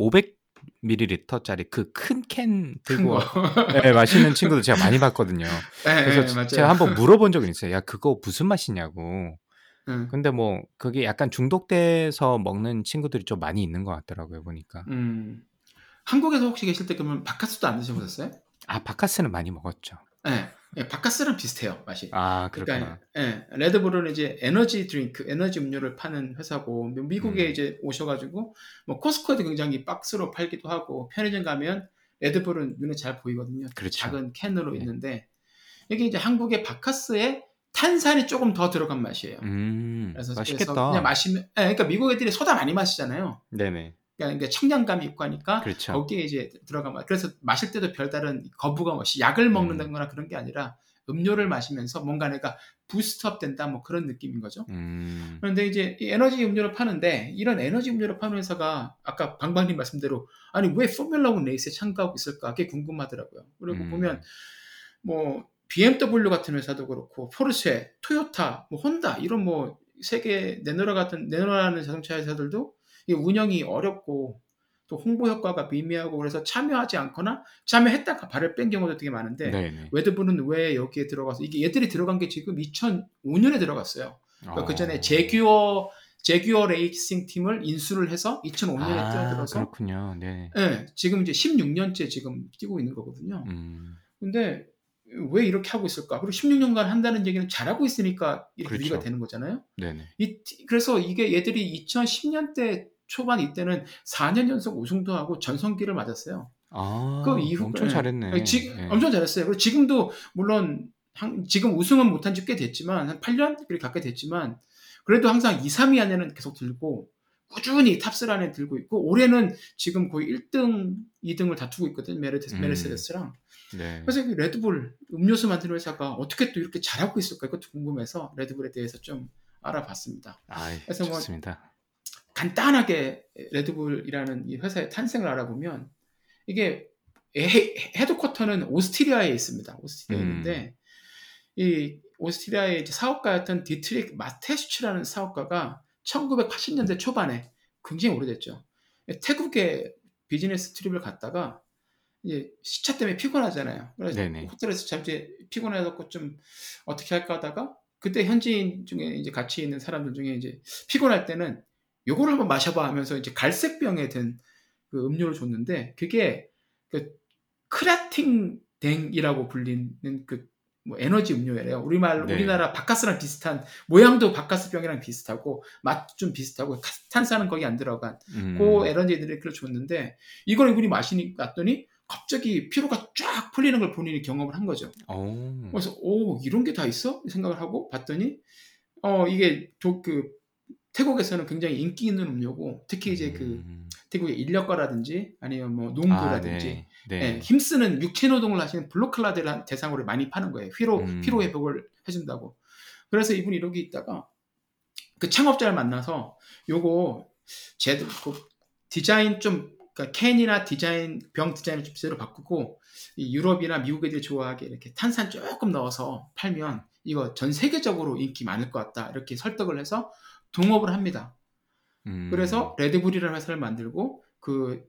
500ml짜리 그 큰 캔 큰 들고 거. 네, 마시는 친구들 제가 많이 봤거든요. 예, 그래서 맞아요. 제가 한번 물어본 적은 있어요. 야 그거 무슨 맛이냐고. 음, 근데 뭐 그게 약간 중독돼서 먹는 친구들이 좀 많이 있는 것 같더라고요 보니까. 음. 한국에서 혹시 계실 때 그러면 바카스도 안 드셔보셨어요? 아 바카스는 많이 먹었죠. 예, 예, 바카스랑 비슷해요 맛이. 아 그렇구나. 그러니까 예, 레드불은 이제 에너지 드링크, 에너지 음료를 파는 회사고 미국에 음. 이제 오셔가지고 뭐 코스코에도 굉장히 박스로 팔기도 하고 편의점 가면 레드불은 눈에 잘 보이거든요. 그렇죠. 작은 캔으로 네. 있는데 이게 이제 한국의 바카스에 탄산이 조금 더 들어간 맛이에요. 음 그래서, 맛있겠다. 그래서 그냥 마시면, 예, 그러니까 미국 애들이 소다 많이 마시잖아요. 네네. 그러니까 청량감이 있고 하니까 그렇죠. 거기에 이제 들어간 맛. 그래서 마실 때도 별다른 거부감 없이 약을 먹는다거나 그런 게 아니라 음료를 마시면서 뭔가 내가 부스트업 된다 뭐 그런 느낌인 거죠. 음 그런데 이제 이 에너지 음료를 파는데 이런 에너지 음료를 파는 회사가 아까 방방님 말씀대로 아니 왜 포뮬러 1 레이스에 참가하고 있을까 그게 궁금하더라고요. 그리고 음. 보면 뭐 BMW 같은 회사도 그렇고 포르쉐, 토요타, 뭐 혼다 이런 뭐 세계 내노라 같은 내노라는 자동차 회사들도 이 운영이 어렵고 또 홍보 효과가 미미하고 그래서 참여하지 않거나 참여했다가 발을 뺀 경우도 되게 많은데 네네. 웨드불은 왜 여기에 들어가서 이게 얘들이 들어간 게 지금 2005년에 들어갔어요. 그러니까 그 전에 어. 제규어 제규어 레이싱 팀을 인수를 해서 2005년에 아, 뛰어들어서 그렇군요. 네. 예, 지금 이제 16년째 지금 뛰고 있는 거거든요. 음, 근데 왜 이렇게 하고 있을까? 그리고 16년간 한다는 얘기는 잘하고 있으니까 이렇게 그렇죠. 유지가 되는 거잖아요. 네네. 이, 티- 그래서 이게 얘들이 2010년대 초반 이때는 4년 연속 우승도 하고 전성기를 맞았어요. 아, 그 이후 엄청 예. 잘했네. 지, 네. 엄청 잘했어요. 그리고 지금도 물론 한- 지금 우승은 못한 지 꽤 됐지만 한 8년 그렇게 가까이 됐지만 그래도 항상 2, 3위 안에는 계속 들고 꾸준히 top 3 안에 들고 있고 올해는 지금 거의 1등, 2등을 다투고 있거든요. 메르세데스, 음. 메르세데스랑. 네. 그래서 이 레드불 음료수 만드는 회사가 어떻게 또 이렇게 잘하고 있을까 이것도 궁금해서 레드불에 대해서 좀 알아봤습니다. 아, 그래서 뭐- 좋습니다. 간단하게 레드불이라는 이 회사의 탄생을 알아보면 이게 헤, headquarter는 오스트리아에 있습니다. 오스트리아에 음. 있는데 이 오스트리아의 사업가였던 디트릭 마테슈츠라는 사업가가 1980년대 초반에 굉장히 오래됐죠. 태국에 business trip을 갔다가 이제 시차 때문에 피곤하잖아요. 그래서 네네. 호텔에서 잠시 피곤해갖고 좀 어떻게 할까 하다가 그때 현지인 중에 이제 같이 있는 사람들 중에 이제 피곤할 때는 요거를 한번 마셔봐 하면서 이제 갈색 병에 든 그 음료를 줬는데 그게 그 크라팅 댕이라고 불리는 그 뭐 에너지 음료예요. 우리말 네. 우리나라 박카스랑 비슷한 모양도 박카스 병이랑 비슷하고 맛 좀 비슷하고 카- 탄산은 거기 안 들어간 음. 그 에너지 드링크를 줬는데 이걸 이분이 마시니 갔더니 갑자기 피로가 쫙 풀리는 걸 본인이 경험을 한 거죠. 오. 그래서 오 이런 게 다 있어 생각을 하고 봤더니 어 이게 저 그 태국에서는 굉장히 인기 있는 음료고 특히 이제 그 음. 태국의 인력거라든지 아니면 뭐 아, 농부라든지 네. 네. 예, 힘쓰는 육체 노동을 하시는 블루칼라들을 대상으로 많이 파는 거예요. 피로 음. 피로 회복을 해준다고. 그래서 이분이 이러고 있다가 그 창업자를 만나서 요거 제도 그 디자인 좀 그러니까 캔이나 디자인 병 디자인을 좀 제대로 바꾸고 이 유럽이나 미국 애들이 좋아하게 이렇게 탄산 조금 넣어서 팔면 이거 전 세계적으로 인기 많을 것 같다 이렇게 설득을 해서 동업을 합니다. 음. 그래서 레드불이라는 회사를 만들고 그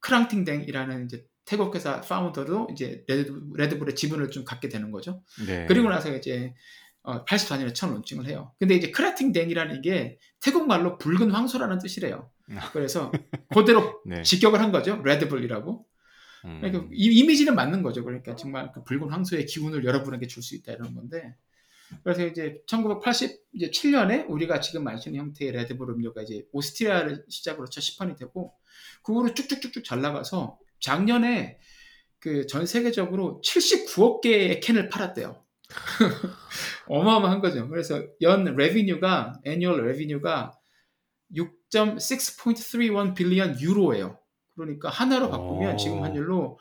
크랑팅댕이라는 이제 태국 회사 founder도 이제 레드, 레드불의 지분을 좀 갖게 되는 거죠. 네. 그리고 나서 이제 어, 84년에 첫 론칭을 해요. 근데 이제 크라팅댕이라는 게 태국 말로 붉은 황소라는 뜻이래요. 그래서 그대로 네. 직역을 한 거죠. 레드불이라고. 음. 그러니까 이 이미지는 맞는 거죠. 그러니까 정말 그 붉은 황소의 기운을 여러분에게 줄 수 있다 이런 건데. 그래서 이제 1987년에 우리가 지금 마시는 형태의 레드불 음료가 이제 오스트리아를 시작으로 첫 시판이 되고 그 후로 쭉쭉쭉쭉 잘 나가서 작년에 그 전 세계적으로 79억 개의 캔을 팔았대요. 어마어마한 거죠. 그래서 연 revenue가 annual revenue가 6.6.31 billion 유로예요. 그러니까 원화로 바꾸면 오. 지금 환율로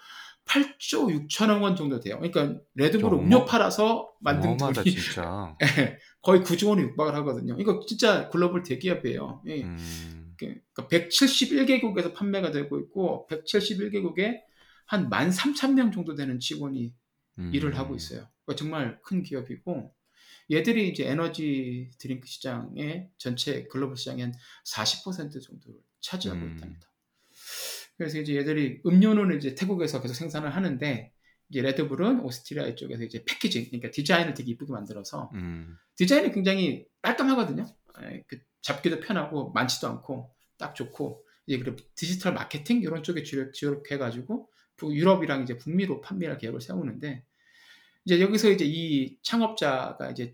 8조 6천억 원 정도 돼요. 그러니까 레드불 음료 팔아서 만든 돈이 진짜. 거의 9조 원에 육박을 하거든요. 이거 진짜 글로벌 대기업이에요. 예. 음. 그러니까 171개국에서 판매가 되고 있고 171개국에 한 13,000명 정도 되는 직원이 음. 일을 하고 있어요. 그러니까 정말 큰 기업이고 얘들이 이제 에너지 드링크 시장의 전체 글로벌 시장의 한 40% 정도를 차지하고 음. 있답니다. 그래서 이제 얘들이 음료는 이제 태국에서 계속 생산을 하는데 이제 레드불은 오스트리아 쪽에서 이제 패키징, 그러니까 디자인을 되게 이쁘게 만들어서 음. 디자인이 굉장히 깔끔하거든요. 에, 그 잡기도 편하고 많지도 않고 딱 좋고 이제 그리고 디지털 마케팅 이런 쪽에 주력 주력해가지고 부- 유럽이랑 이제 북미로 판매할 계획을 세우는데 이제 여기서 이제 이 창업자가 이제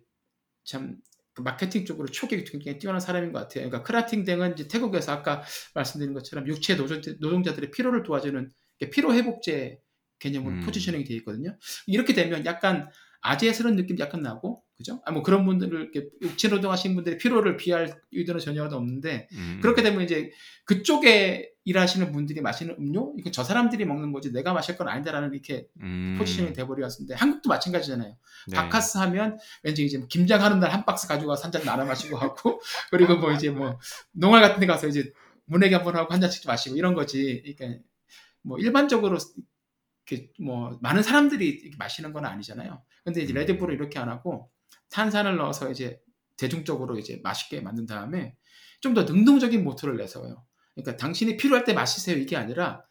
참 그 마케팅 쪽으로 초기 굉장히 뛰어난 사람인 것 같아요. 그러니까 크라팅 댕은 이제 태국에서 아까 말씀드린 것처럼 육체 노동, 노동자들의 피로를 도와주는 피로 회복제 개념으로 음. 포지셔닝이 되어 있거든요. 이렇게 되면 약간 아재스러운 느낌도 약간 나고, 그죠? 아, 뭐 그런 분들을, 이렇게 육체 노동하시는 분들의 피로를 비할 의도는 전혀 없는데, 음. 그렇게 되면 이제 그쪽에 일하시는 분들이 마시는 음료? 이건 저 사람들이 먹는 거지 내가 마실 건 아니다라는 이렇게 음. 포지셔닝이 돼버렸는데, 한국도 마찬가지잖아요. 네. 바카스 하면 왠지 이제 김장 하는 날 한 박스 가지고 와서 한 잔 나눠 마시고 하고, 그리고 뭐 이제 뭐 농활 같은 데 가서 이제 문외기 한번 하고 한 잔씩 마시고 이런 거지. 그러니까 뭐 일반적으로 이렇게 뭐 많은 사람들이 마시는 건 아니잖아요. 근데 이제 음. 레드불을 이렇게 안 하고 탄산을 넣어서 이제 대중적으로 이제 맛있게 만든 다음에 좀 더 능동적인 모토를 내세워요. 그러니까 당신이 필요할 때 마시세요 이게 아니라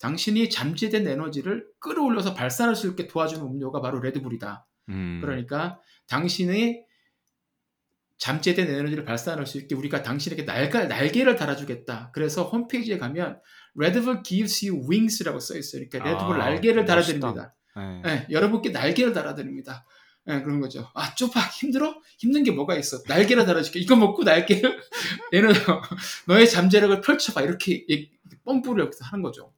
당신이 잠재된 에너지를 끌어올려서 발산할 수 있게 도와주는 음료가 바로 레드불이다. 음. 그러니까 당신의 잠재된 에너지를 발산할 수 있게 우리가 당신에게 날개, 날개를 달아주겠다. 그래서 홈페이지에 가면 Redbull gives you wings라고 써 있어요. 그러니까 레드불 아, 날개를. 달아드립니다. 네. 예, 여러분께 날개를 달아드립니다. 예, 그런 거죠. 아, 좁아, 힘들어? 힘든 게 뭐가 있어? 날개를 달아줄게. 이거 먹고 날개를, 얘는 너의 잠재력을 펼쳐봐. 이렇게 얘- 펌프를 여기서 하는 거죠.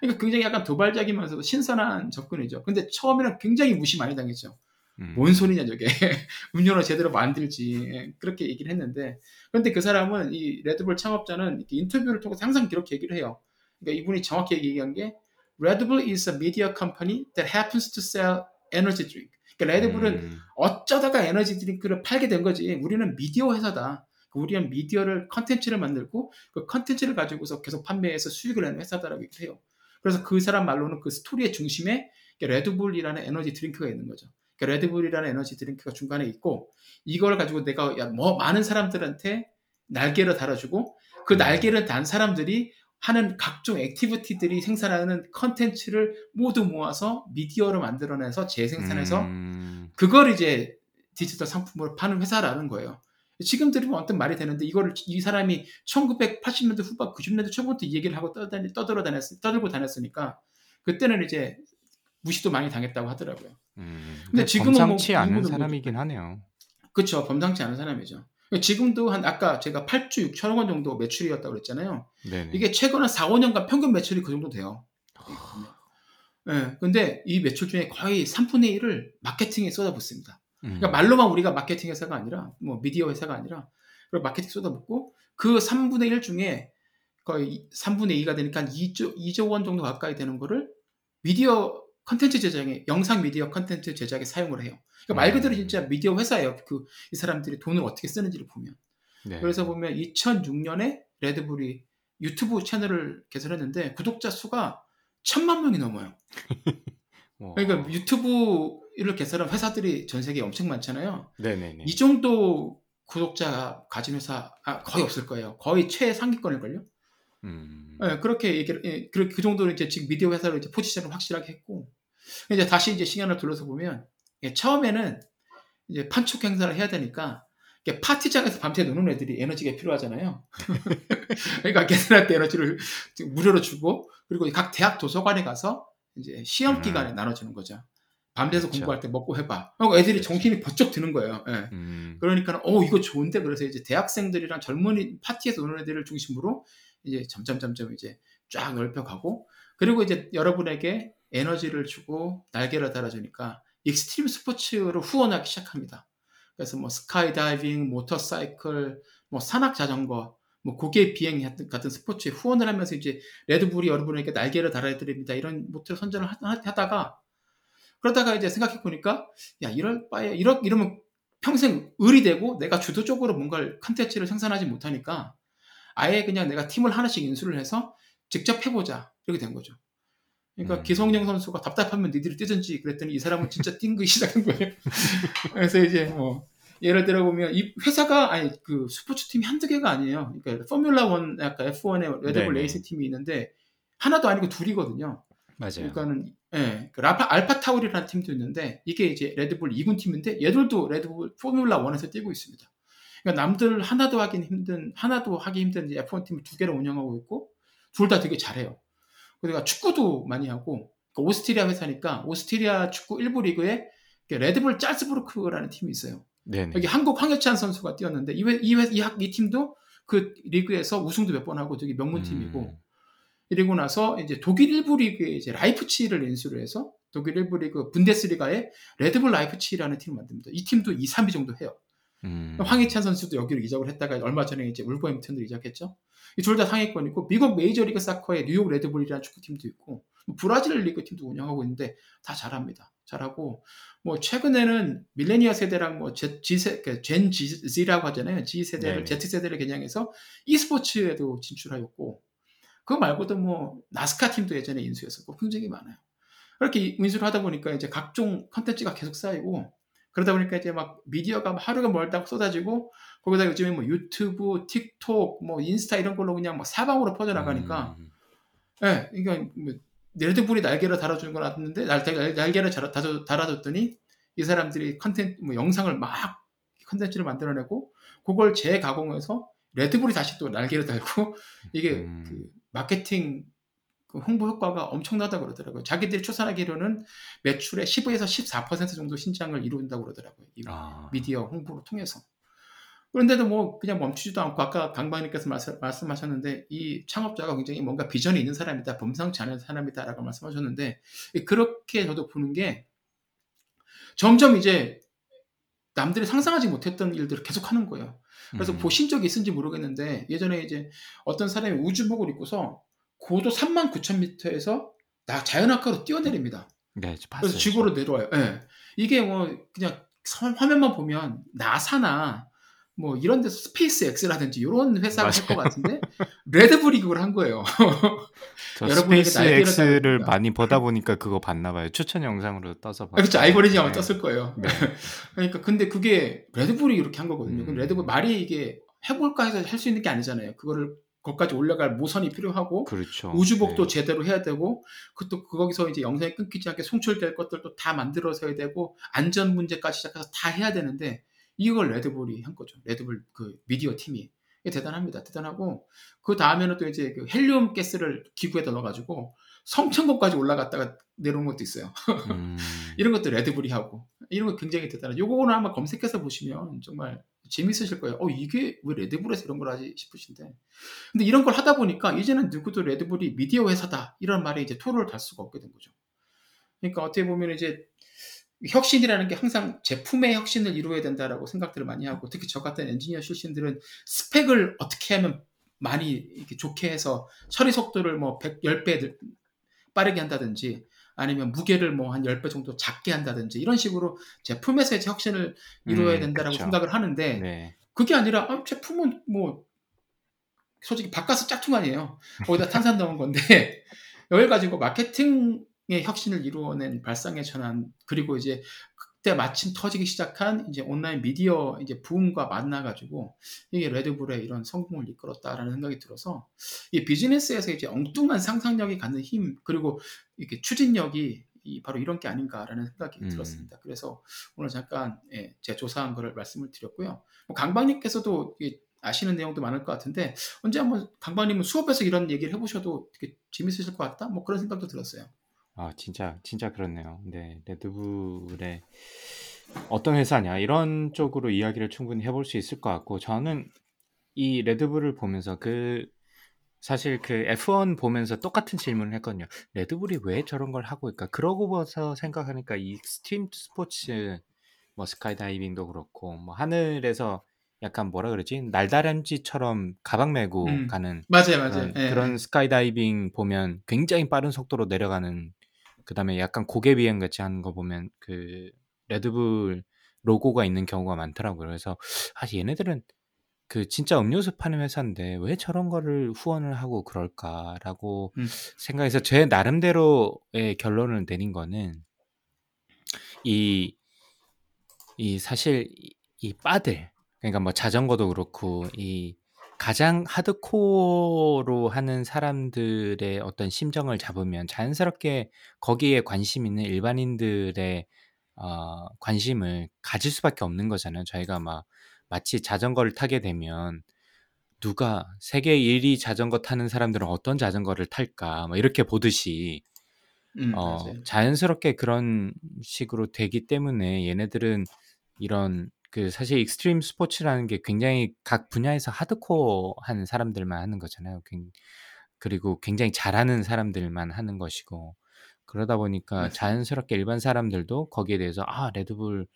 그러니까 굉장히 약간 도발적이면서도 신선한 접근이죠. 근데 처음에는 굉장히 무시 많이 당했죠. 음. 뭔 소리냐 저게 음료를 제대로 만들지 예, 그렇게 얘기를 했는데 그런데 그 사람은 이 레드불 창업자는 인터뷰를 통해서 항상 그렇게 얘기를 해요. 그러니까 이분이 정확히 얘기한 게 Red Bull is a media company that happens to sell energy drink. 그러니까 레드불은 음. 어쩌다가 에너지 드링크를 팔게 된 거지. 우리는 미디어 회사다. 우리는 미디어를 컨텐츠를 만들고 그 컨텐츠를 가지고서 계속 판매해서 수익을 내는 회사다라고 얘기를 해요. 그래서 그 사람 말로는 그 스토리의 중심에 레드불이라는 에너지 드링크가 있는 거죠. 그러니까 레드불이라는 에너지 드링크가 중간에 있고 이걸 가지고 내가 야, 뭐 많은 사람들한테 날개를 달아주고 그 음. 날개를 단 사람들이 하는 각종 activity들이 생산하는 컨텐츠를 모두 모아서 미디어로 만들어내서 재생산해서 음. 그걸 이제 디지털 상품으로 파는 회사라는 거예요. 지금 들으면 어떤 말이 되는데 이거를 이 사람이 1980년대 후반 90년대 초부터 이 얘기를 하고 떠다니, 떠들어 다녔 떠들고 다녔으니까 그때는 이제 무시도 많이 당했다고 하더라고요. 음. 근데 근데 지금은 범상치 뭐 않은 뭐- 사람이긴 하네요. 그렇죠. 범상치 않은 사람이죠. 지금도 한 아까 제가 8주 6천억 원 정도 매출이었다고 그랬잖아요. 네네. 이게 최근 한 4, 5년간 평균 매출이 그 정도 돼요. 예. 근데 이 매출 중에 거의 3분의 1을 마케팅에 쏟아붓습니다. 음. 그러니까 말로만 우리가 마케팅 회사가 아니라 뭐 미디어 회사가 아니라 그리고 마케팅 쏟아붓고 그 3분의 1 중에 거의 3분의 2가 되니까 2조 2조 원 정도 가까이 되는 거를 미디어 컨텐츠 제작에 영상 미디어 컨텐츠 제작에 사용을 해요. 그러니까 말 그대로 음. 진짜 미디어 회사예요. 그 이 사람들이 돈을 어떻게 쓰는지를 보면. 네. 그래서 보면 2006년에 레드불이 유튜브 채널을 개설했는데 구독자 수가 천만 명이 넘어요. 뭐, 그러니까 유튜브를 개설한 회사들이 전 세계에 엄청 많잖아요. 네네네. 이 정도 구독자 가진 회사 아, 거의 없을 거예요. 거의 최상위권일걸요. 음. 예, 그렇게 얘기를 예, 그, 그 정도로 이제 지금 미디어 회사로 이제 포지션을 확실하게 했고 이제 다시 이제 시간을 둘러서 보면 예, 처음에는 이제 판촉 행사를 해야 되니까 파티장에서 밤새 노는 애들이 에너지가 필요하잖아요. 그러니까 걔들한테 에너지를 무료로 주고 그리고 각 대학 도서관에 가서 이제 시험 음. 기간에 나눠주는 거죠. 밤새서 그렇죠. 공부할 때 먹고 해봐. 그리고 애들이 그렇죠. 정신이 번쩍 드는 거예요. 예. 음. 그러니까 어 이거 좋은데 그래서 이제 대학생들이랑 젊은이 파티에서 노는 애들을 중심으로 이제 점점 점점 이제 쫙 넓혀가고 그리고 이제 여러분에게 에너지를 주고 날개를 달아주니까 익스트림 스포츠로 후원하기 시작합니다. 그래서 뭐 스카이다이빙, 모터사이클, 뭐 산악 자전거, 뭐 곡예 비행 같은, 스포츠에 후원을 하면서 이제 레드불이 여러분에게 날개를 달아드립니다. 이런 모토를 선전을 하- 하다가 그러다가 이제 생각해 보니까 야 이럴 바에 이러, 이러면 평생 을이 되고 내가 주도적으로 뭔가를 컨텐츠를 생산하지 못하니까 아예 그냥 내가 팀을 하나씩 인수를 해서 직접 해보자 이렇게 된 거죠. 그러니까 음. 기성용 선수가 답답하면 니들이 뛰든지 그랬더니 이 사람은 진짜 뛴 거 시작한 거예요. 그래서 이제 뭐 예를 들어 보면 이 회사가 아니 그 스포츠 팀이 한두 개가 아니에요. 그러니까 포뮬라 원 아까 F1의 레드불 네네. 레이스 팀이 있는데 하나도 아니고 둘이거든요. 맞아요. 그러니까는 예, 그 라파 알파 타우리라는 팀도 있는데 이게 이제 레드불 2군 팀인데 얘들도 레드불 포뮬라 1에서 뛰고 있습니다. 그러니까 남들 하나도 하긴 힘든 하나도 하기 힘든 이제 F1 팀을 두 개를 운영하고 있고 둘 다 되게 잘해요. 그러니까 축구도 많이 하고 그 오스트리아 회사니까 오스트리아 축구 1부 리그에 레드불 짤스부르크라는 팀이 있어요. 네네. 여기 한국 황희찬 선수가 뛰었는데 이, 회- 이, 회- 이, 학- 이 팀도 그 리그에서 우승도 몇 번 하고 되게 명문 팀이고 음. 그리고 나서 이제 독일 1부 리그에 이제 라이프치히를 인수를 해서 독일 1부 리그 분데스리가에 레드불 라이프치히라는 팀을 만듭니다. 이 팀도 2, 3위 정도 해요. 음. 황희찬 선수도 여기로 이적을 했다가 얼마 전에 이제 울버햄튼으로 이적했죠. 이 둘 다 상위권이고 미국 메이저리그 사커의 뉴욕 레드불이라는 축구팀도 있고 뭐 브라질 리그 팀도 운영하고 있는데 다 잘합니다. 잘하고 뭐 최근에는 밀레니얼 세대랑 뭐 Z, G세, Gen Z라고 하잖아요. G 세대를 네네. Z 세대를 겨냥해서 e스포츠에도 진출하였고 그거 말고도 뭐 나스카 팀도 예전에 인수했었고 굉장히 많아요. 그렇게 인수를 하다 보니까 이제 각종 컨텐츠가 계속 쌓이고 그러다 보니까 이제 막 미디어가 막 하루가 멀다고 쏟아지고 거기다 요즘에 뭐 유튜브, 틱톡, 뭐 인스타 이런 걸로 그냥 막 사방으로 퍼져나가니까 음. 예, 그러니까 뭐 레드불이 날개를 달아주는 건 같는데 날, 날, 날개를 달아줬더니 이 사람들이 컨텐츠 뭐 영상을 막 컨텐츠를 만들어내고 그걸 재가공해서 레드불이 다시 또 날개를 달고 이게 음. 그 마케팅 그 홍보 효과가 엄청나다고 그러더라고요. 자기들이 추산하기로는 매출의 15에서 14% 정도 신장을 이룬다고 그러더라고요. 이 아. 미디어 홍보를 통해서. 그런데도 뭐 그냥 멈추지도 않고 아까 강박님께서 말씀, 말씀하셨는데 이 창업자가 굉장히 뭔가 비전이 있는 사람이다, 범상치 않은 사람이다라고 말씀하셨는데 그렇게 저도 보는 게 점점 이제 남들이 상상하지 못했던 일들을 계속 하는 거예요. 그래서 음. 보신 적이 있은지 모르겠는데 예전에 이제 어떤 사람이 우주복을 입고서 고도 3만 9천 미터에서 나 자유낙하로 뛰어내립니다. 네, 저 봤어요. 그래서 지구로 내려와요. 예. 이게 뭐 그냥 선- 화면만 보면 나사나 뭐 이런 데서 스페이스 X라든지 이런 회사가 할 것 같은데 레드불이 그걸 한 거예요. 스페이스 X를 많이 보다 보니까 그거 봤나 봐요. 추천 영상으로 떠서 봤어요. 그렇죠. 알고리즘 아마 네. 떴을 거예요. 네. 그러니까 근데 그게 레드불이 이렇게 한 거거든요. 음. 레드불 말이 이게 해볼까 해서 할 수 있는 게 아니잖아요. 그거를 거기까지 올라갈 모선이 필요하고 그렇죠. 우주복도 네. 제대로 해야 되고 그것도 거기서 이제 영상이 끊기지 않게 송출될 것들도 다 만들어서 해야 되고 안전 문제까지 시작해서 다 해야 되는데 이걸 레드불이 한 거죠. 레드불 그 미디어 팀이 대단합니다. 대단하고 그 다음에는 또 이제 그 헬륨 가스를 기구에다 넣어가지고 성천국까지 올라갔다가 내려온 것도 있어요. 음. 이런 것도 레드불이 하고 이런 거 굉장히 대단하죠. 요거는 한번 검색해서 보시면 정말 재밌으실 거예요. 어 이게 왜 레드불에서 이런 걸 하지 싶으신데 근데 이런 걸 하다 보니까 이제는 누구도 레드불이 미디어 회사다 이런 말에 이제 토를 달 수가 없게 된 거죠. 그러니까 어떻게 보면 이제 혁신이라는 게 항상 제품의 혁신을 이루어야 된다라고 생각들을 많이 하고 특히 저 같은 엔지니어 출신들은 스펙을 어떻게 하면 많이 이렇게 좋게 해서 처리 속도를 뭐 100, 10배 빠르게 한다든지 아니면 무게를 뭐 한 10배 정도 작게 한다든지 이런 식으로 제품에서의 혁신을 이루어야 음, 된다라고 음, 생각을 하는데 네. 그게 아니라 아, 제품은 뭐 솔직히 바깥서 짝퉁 아니에요. 거기다 탄산 넣은 건데 여기 가지고 마케팅 의 혁신을 이루어낸 발상의 전환 그리고 이제 그때 마침 터지기 시작한 이제 온라인 미디어 이제 부음과 만나가지고 이게 레드불의 이런 성공을 이끌었다라는 생각이 들어서 이 비즈니스에서 이제 엉뚱한 상상력이 갖는 힘 그리고 이렇게 추진력이 이 바로 이런 게 아닌가라는 생각이 음. 들었습니다. 그래서 오늘 잠깐 예, 제가 조사한 거를 말씀을 드렸고요. 뭐 강박님께서도 아시는 내용도 많을 것 같은데 언제 한번 강박님은 수업에서 이런 얘기를 해보셔도 되게 재밌으실 것 같다. 뭐 그런 생각도 들었어요. 아 진짜 진짜 그렇네요. 네 레드불의 어떤 회사냐 이런 쪽으로 이야기를 충분히 해볼 수 있을 것 같고 저는 이 레드불을 보면서 그 사실 그 F1 보면서 똑같은 질문을 했거든요. 레드불이 왜 저런 걸 하고 있까? 그러고 봐서 생각하니까 익스트림 스포츠 뭐 스카이다이빙도 그렇고 뭐 하늘에서 약간 뭐라 그러지 날다람쥐처럼 가방 메고 음, 가는 맞아요 맞아요 그런, 예, 그런 예. 스카이다이빙 보면 굉장히 빠른 속도로 내려가는 그다음에 약간 곡예 비행 같이 하는 거 보면 그 레드불 로고가 있는 경우가 많더라고요. 그래서 아 얘네들은 그 진짜 음료수 파는 회사인데 왜 저런 거를 후원을 하고 그럴까라고 음. 생각해서 제 나름대로의 결론을 내린 거는 이, 이 사실 이 바들 그러니까 뭐 자전거도 그렇고 이 가장 하드코어로 하는 사람들의 어떤 심정을 잡으면 자연스럽게 거기에 관심 있는 일반인들의 어 관심을 가질 수밖에 없는 거잖아요. 저희가 막 마치 자전거를 타게 되면 누가 세계 1위 자전거 타는 사람들은 어떤 자전거를 탈까 뭐 이렇게 보듯이 음, 어 자연스럽게 그런 식으로 되기 때문에 얘네들은 이런 그 사실 익스트림 스포츠라는 게 굉장히 각 분야에서 하드코어한 사람들만 하는 거잖아요. 그리고 굉장히 잘하는 사람들만 하는 것이고 그러다 보니까 맞아요. 자연스럽게 일반 사람들도 거기에 대해서 아 레드불에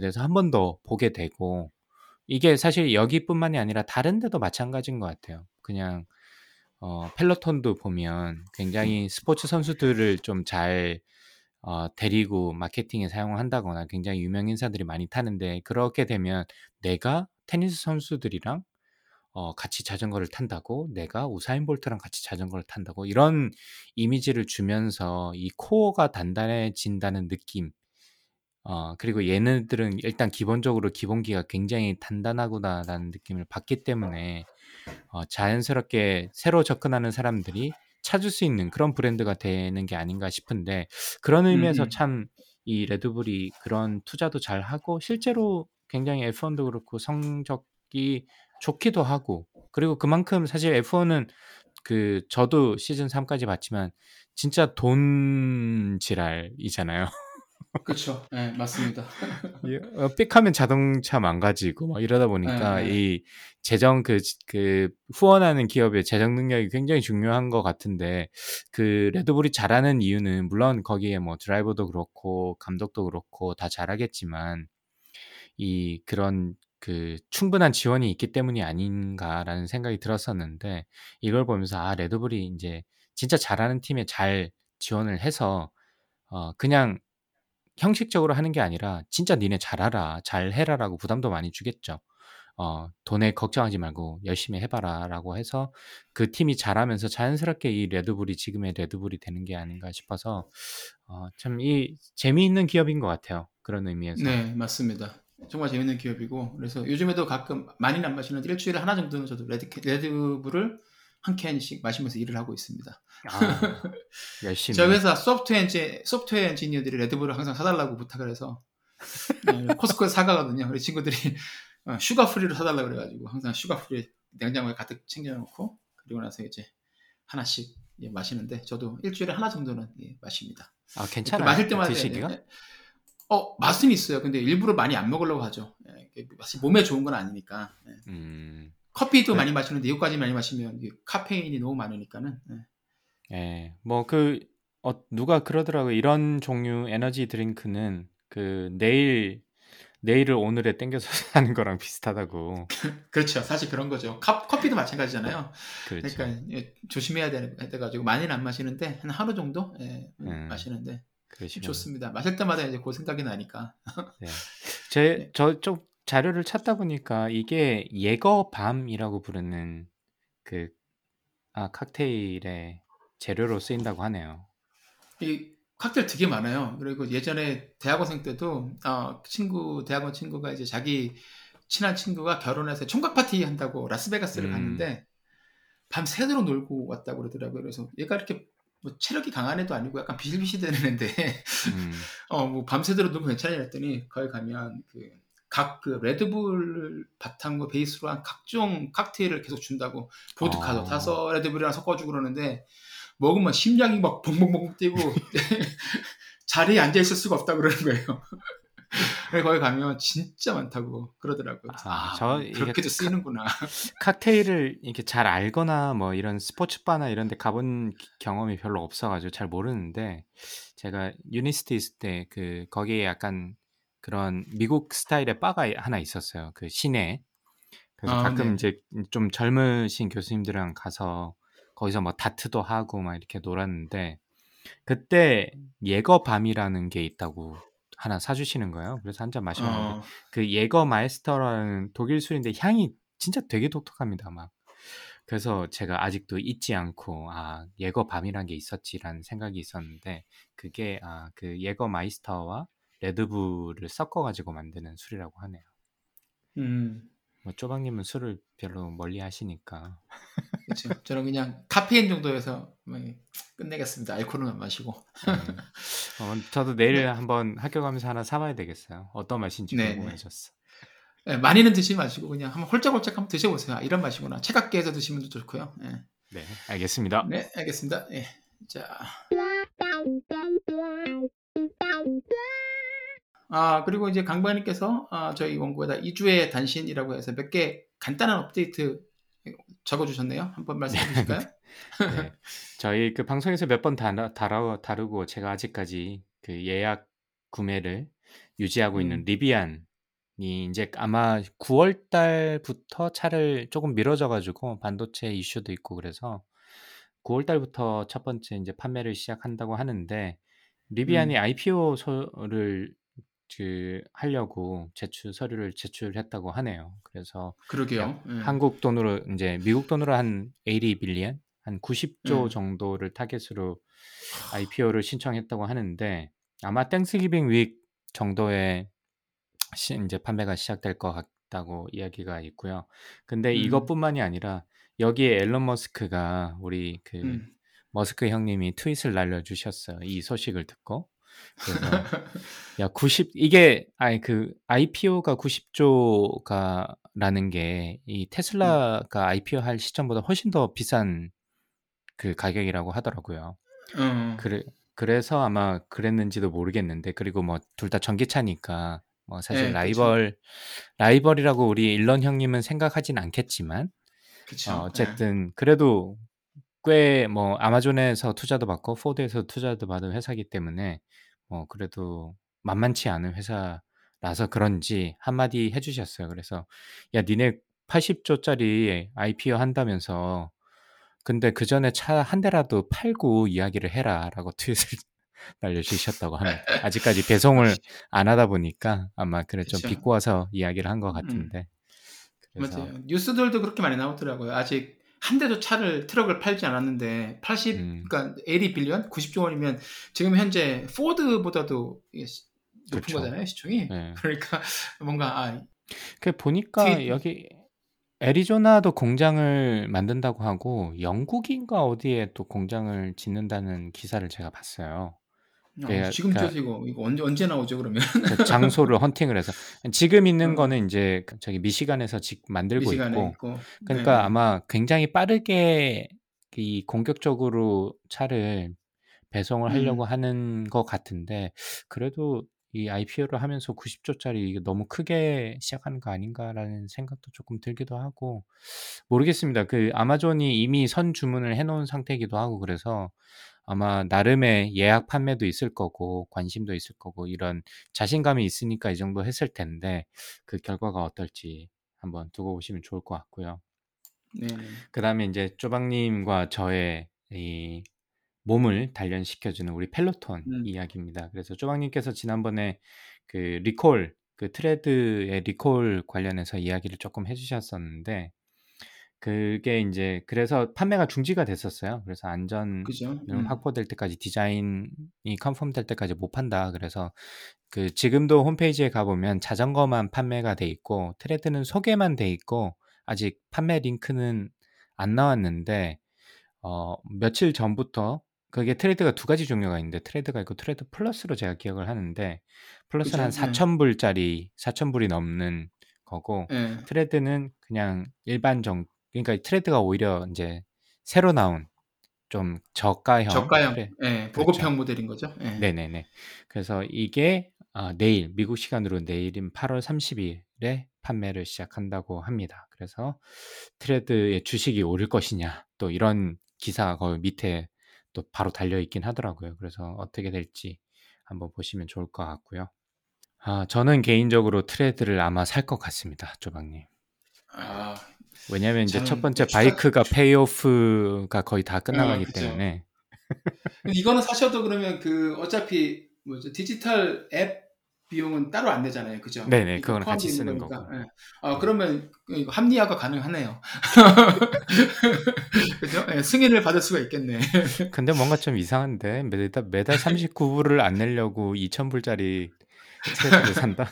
대해서 한 번 더 보게 되고 이게 사실 여기뿐만이 아니라 다른 데도 마찬가지인 것 같아요. 그냥 어 펠로톤도 보면 굉장히 스포츠 선수들을 좀 잘 어 데리고 마케팅에 사용을 한다거나 굉장히 유명 인사들이 많이 타는데 그렇게 되면 내가 테니스 선수들이랑 어 같이 자전거를 탄다고 내가 우사인 볼트랑 같이 자전거를 탄다고 이런 이미지를 주면서 이 코어가 단단해진다는 느낌. 어 그리고 얘네들은 일단 기본적으로 기본기가 굉장히 단단하구나라는 느낌을 받기 때문에 어 자연스럽게 새로 접근하는 사람들이 찾을 수 있는 그런 브랜드가 되는 게 아닌가 싶은데 그런 의미에서 참이 레드불이 그런 투자도 잘 하고 실제로 굉장히 F1도 그렇고 성적이 좋기도 하고 그리고 그만큼 사실 F1은 그 저도 시즌 3까지 봤지만 진짜 돈 지랄이잖아요. 그렇죠. 네, 맞습니다. 어, 삑하면 자동차 망가지고 막 이러다 보니까 네, 네. 이 재정 그, 그 후원하는 기업의 재정 능력이 굉장히 중요한 것 같은데 그 레드불이 잘하는 이유는 물론 거기에 뭐 드라이버도 그렇고 감독도 그렇고 다 잘하겠지만 이 그런 그 충분한 지원이 있기 때문이 아닌가라는 생각이 들었었는데 이걸 보면서 아 레드불이 이제 진짜 잘하는 팀에 잘 지원을 해서 어 그냥 형식적으로 하는 게 아니라 진짜 니네 잘하라, 잘해라라고 부담도 많이 주겠죠. 어, 돈에 걱정하지 말고 열심히 해봐라 라고 해서 그 팀이 잘하면서 자연스럽게 이 레드불이 지금의 레드불이 되는 게 아닌가 싶어서 어, 참 이 재미있는 기업인 것 같아요. 그런 의미에서. 네, 맞습니다. 정말 재밌는 기업이고 그래서 요즘에도 가끔 많이는 안 마시는데 일주일에 하나 정도는 저도 레드 레드불을 한 캔씩 마시면서 일을 하고 있습니다. 아, 열심히. 저희 회사 소프트웨어 엔지 소프트웨어 엔지니어들이 레드불을 항상 사달라고 부탁을 해서 네, 코스코에서 사가거든요. 우리 친구들이 어, sugar free로 사달라 고 그래가지고 항상 sugar free 냉장고에 가득 챙겨놓고 그리고 나서 이제 하나씩 예, 마시는데 저도 일주일에 하나 정도는 예, 마십니다. 아 괜찮아요. 마실 때마다 드시기가? 예, 예. 어 맛은 있어요. 근데 일부러 많이 안 먹으려고 하죠. 예, 몸에 좋은 건 아니니까. 예. 음, 커피도 네. 많이 마시는데 이거까지 많이 마시면 카페인이 너무 많으니까는. 예. 예, 뭐그 어, 누가 그러더라고요. 이런 종류 에너지 드링크는 그 내일 내일을 오늘에 땡겨서 사는 거랑 비슷하다고. 그렇죠. 사실 그런 거죠. 컵, 커피도 마찬가지잖아요. 그렇죠. 그러니까 예, 조심해야 돼, 돼가지고 많이는 안 마시는데 한 하루 정도 예, 음, 음. 마시는데 그러시면 좋습니다. 마실 때마다 이제 그 생각이 나니까. 네. 네. 제저좀 자료를 찾다 보니까 이게 예거밤이라고 부르는 그 아, 칵테일의 재료로 쓰인다고 하네요. 이 칵테일 되게 많아요. 그리고 예전에 대학원생 때도 어, 친구 대학원 친구가 이제 자기 친한 친구가 결혼해서 총각 파티 한다고 라스베가스를 음. 갔는데 밤 새도록 놀고 왔다고 그러더라고요. 그래서 얘가 이렇게 뭐 체력이 강한 애도 아니고 약간 비실비실대는 애인데 음, 어뭐 밤새도록 놀고 괜찮냐 했더니 거기 가면 그 각 그 레드불 바탕으로 베이스로 한 각종 칵테일을 계속 준다고 보드카도 어. 타서 레드불이랑 섞어주고 그러는데 먹으면 심장이 막 벙벙벙 뛰고 자리에 앉아 있을 수가 없다 그러는 거예요. 거기 가면 진짜 많다고 그러더라고요. 아, 아, 저 그렇게도 카- 쓰이는구나. 칵테일을 이렇게 잘 알거나 뭐 이런 스포츠 바나 이런 데 가본 기- 경험이 별로 없어 가지고 잘 모르는데 제가 유니스트 있을 때 그 거기에 약간 그런 미국 스타일의 바가 하나 있었어요. 그 시내. 그래서 아, 가끔 네. 이제 좀 젊으신 교수님들이랑 가서 거기서 뭐 다트도 하고 막 이렇게 놀았는데 그때 예거밤이라는 게 있다고 하나 사주시는 거예요. 그래서 한 잔 마셔봤는데 어, 그 예거 마이스터라는 독일 술인데 향이 진짜 되게 독특합니다. 막 그래서 제가 아직도 잊지 않고 아 예거 밤이란 게 있었지라는 생각이 있었는데 그게 아 그 예거 마이스터와 레드불을 섞어가지고 만드는 술이라고 하네요. 음, 뭐 쪼박님은 술을 별로 멀리 하시니까 그렇죠. 저는 그냥 카페인 정도에서 뭐, 끝내겠습니다. 알코올은 안 마시고. 음, 어, 저도 내일 한번 학교 가면서 하나 사봐야 되겠어요. 어떤 맛인지 네, 네. 궁금해졌어. 예, 많이는 드시지 마시고 그냥 한번 홀짝홀짝 한번 드셔보세요. 아, 이런 맛이구나. 차갑게 해서 드시면 좋고요. 예. 네, 알겠습니다. 네, 알겠습니다. 예. 자, 아 그리고 이제 강부장님께서 아, 저희 원고에다 2주의 단신이라고 해서 몇 개 간단한 업데이트 적어주셨네요. 한번 말씀해 주실까요? 네. 저희 그 방송에서 몇 번 다루고 제가 아직까지 그 예약 구매를 유지하고 있는 음. 리비안이 이제 아마 9월 달부터 차를 조금 미뤄져 가지고 반도체 이슈도 있고 그래서 9월 달부터 첫 번째 이제 판매를 시작한다고 하는데 리비안이 음. IPO를 그 하려고 제출 서류를 제출했다고 하네요. 그래서 그러게요. 약 예. 한국 돈으로 이제 미국 돈으로 한 80 빌리언 한 90조 음. 정도를 타겟으로 IPO를 신청했다고 하는데 아마 Thanksgiving week 정도에 시, 이제 판매가 시작될 것 같다고 이야기가 있고요. 근데 음. 이것뿐만이 아니라 여기에 일론 머스크가 우리 그 음. 머스크 형님이 트윗을 날려주셨어요. 이 소식을 듣고. 그래서 야 90 이게 아니 그 IPO가 90조가라는 게 이 테슬라가 IPO 할 시점보다 훨씬 더 비싼 그 가격이라고 하더라고요. 어. 그래 그래서 아마 그랬는지도 모르겠는데 그리고 뭐 둘 다 전기차니까 뭐 사실 예, 그쵸. 라이벌 라이벌이라고 우리 일론 형님은 생각하진 않겠지만 그쵸. 어, 예. 어쨌든 그래도 꽤 뭐 아마존에서 투자도 받고 포드에서 투자도 받은 회사이기 때문에 뭐 그래도 만만치 않은 회사라서 그런지 한마디 해주셨어요. 그래서 야 니네 80조짜리 IPO 한다면서 근데 그 전에 차 한 대라도 팔고 이야기를 해라라고 트윗을 날려주셨다고 합니다. 아직까지 배송을 안 하다 보니까 아마 그래 좀. 비꼬아서 이야기를 한것 음. 같은데 그래서 맞아요. 뉴스들도 그렇게 많이 나오더라고요. 아직 한 대도 차를 트럭을 팔지 않았는데 80 음. 그러니까 80 빌리언 90조 원이면 지금 현재 포드보다도 이게 시- 높은 그쵸. 거잖아요 시총이. 네. 그러니까 뭔가 아, 그 보니까 트윗- 여기 애리조나도 공장을 만든다고 하고 영국인가 어디에 또 공장을 짓는다는 기사를 제가 봤어요. 어, 그러니까- 지금 그러니까- 저 이거 이거 언제 언제 나오죠 그러면 그 장소를 헌팅을 해서 지금 있는 음. 거는 이제 그 저기 미시간에서 직 만들고 미시간에 있고 있고. 그러니까 네. 아마 굉장히 빠르게 이 공격적으로 차를 배송을 음. 하려고 하는 것 같은데 그래도 이 IPO를 하면서 90조짜리 이게 너무 크게 시작하는 거 아닌가라는 생각도 조금 들기도 하고 모르겠습니다. 그 아마존이 이미 선 주문을 해놓은 상태이기도 하고 그래서 아마 나름의 예약 판매도 있을 거고 관심도 있을 거고 이런 자신감이 있으니까 이 정도 했을 텐데 그 결과가 어떨지 한번 두고 보시면 좋을 것 같고요. 네. 네. 그다음에 이제 쪼박님과 저의 이 몸을 단련시켜주는 우리 펠로톤 음. 이야기입니다. 그래서 쪼박님께서 지난번에 그 리콜 그 트레드의 리콜 관련해서 이야기를 조금 해주셨었는데 그게 이제 그래서 판매가 중지가 됐었어요. 그래서 안전 그죠? 음, 음. 확보될 때까지 디자인이 confirm 될 때까지 못 판다. 그래서 그 지금도 홈페이지에 가보면 자전거만 판매가 돼 있고 트레드는 소개만 돼 있고 아직 판매 링크는 안 나왔는데 어 며칠 전부터 그게 트레드가 두 가지 종류가 있는데 트레드가 있고 트레드 플러스로 제가 기억을 하는데 플러스는 한 그죠? 네. 4,000불짜리 4,000불이 넘는 거고 예. 트레드는 그냥 일반 정 그러니까 트레드가 오히려 이제 새로 나온 좀 저가형 저가형, 트레- 예, 그렇죠. 보급형 모델인 거죠. 예. 네네네. 그래서 이게 아, 내일 미국 시간으로 내일인 8월 30일에 판매를 시작한다고 합니다. 그래서 Tread의 주식이 오를 것이냐 또 이런 기사가 거기 밑에 또 바로 달려 있긴 하더라고요. 그래서 어떻게 될지 한번 보시면 좋을 것 같고요. 아, 저는 개인적으로 Tread를 아마 살 것 같습니다, 조박님. 아, 왜냐면 이제 첫 번째 추가- 바이크가 payoff가 거의 다 끝나가기 어, 그쵸. 때문에 이거는 사셔도 그러면 그 어차피 뭐죠 디지털 앱 비용은 따로 안 내잖아요, 그죠? 네네, 그거는 같이 쓰는. 거고. 예. 아 그러면 합리화가 가능하네요. 그죠? 예, 승인을 받을 수가 있겠네. 근데 뭔가 좀 이상한데 매달 매달 39불을 안 내려고 2,000불짜리 Tread를 산다?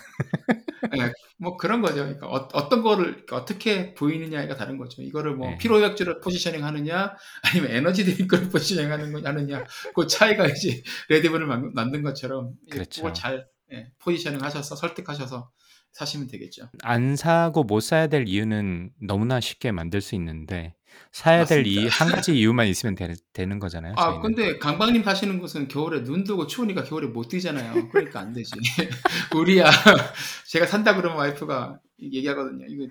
예, 뭐 그런 거죠. 그러니까 어, 떤 거를 어떻게 보이느냐가 다른 거죠. 이거를 뭐 네. 피로약주를 positioning 하느냐, 아니면 에너지 드링크를 positioning 하는 거 하느냐, 그 차이가 이제 레드불을 만- 만든 것처럼 그렇죠. 그걸 잘 예, 포지셔닝 하셔서 설득하셔서 사시면 되겠죠. 안 사고 못 사야 될 이유는 너무나 쉽게 만들 수 있는데 사야 될 이. 한 가지 이유만 있으면 되, 는 거잖아요. 아, 저희는. 근데 강박님 사시는 곳은 겨울에 눈 뜨고 추우니까 겨울에 못 뛰잖아요. 그러니까 안 되지. 우리야, 제가 산다 그러면 와이프가 얘기하거든요. 이거,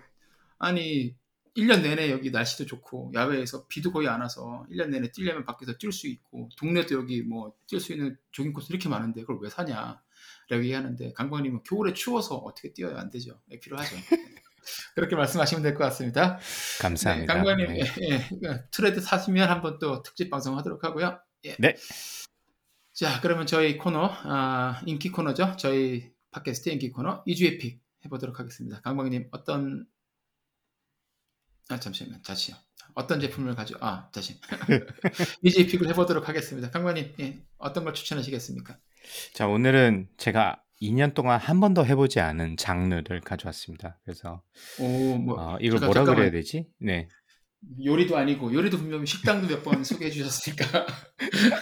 아니, 1년 내내 여기 날씨도 좋고, 야외에서 비도 거의 안 와서 1년 내내 뛰려면 밖에서 뛸 수 있고, 동네도 여기 뭐 뛸 수 있는 조깅 코스 이렇게 많은데 그걸 왜 사냐? 라고 얘기하는데, 강박님은 겨울에 추워서 어떻게 뛰어야 안 되죠. 네, 필요하죠. 그렇게 말씀하시면 될 것 같습니다. 감사합니다. 네, 강박님 네. 예, 예, Tread 사시면 한번 또 특집 방송 하도록 하고요. 예. 네. 자, 그러면 저희 코너 아, 인기 코너죠. 저희 팟캐스트 인기 코너 이 주의 pick 해보도록 하겠습니다. 강박님 어떤 아 잠시만 다시요. 어떤 제품을 가져 아 다시 이 주의 pick을 해보도록 하겠습니다. 강박님 예, 어떤 걸 추천하시겠습니까? 자 오늘은 제가 2년 동안 한 번도 해보지 않은 장르를 가져왔습니다. 그래서 오 뭐 어, 이걸 뭐라 그래야 되지? 네. 요리도 아니고 요리도 분명히 식당도 몇 번 소개해 주셨으니까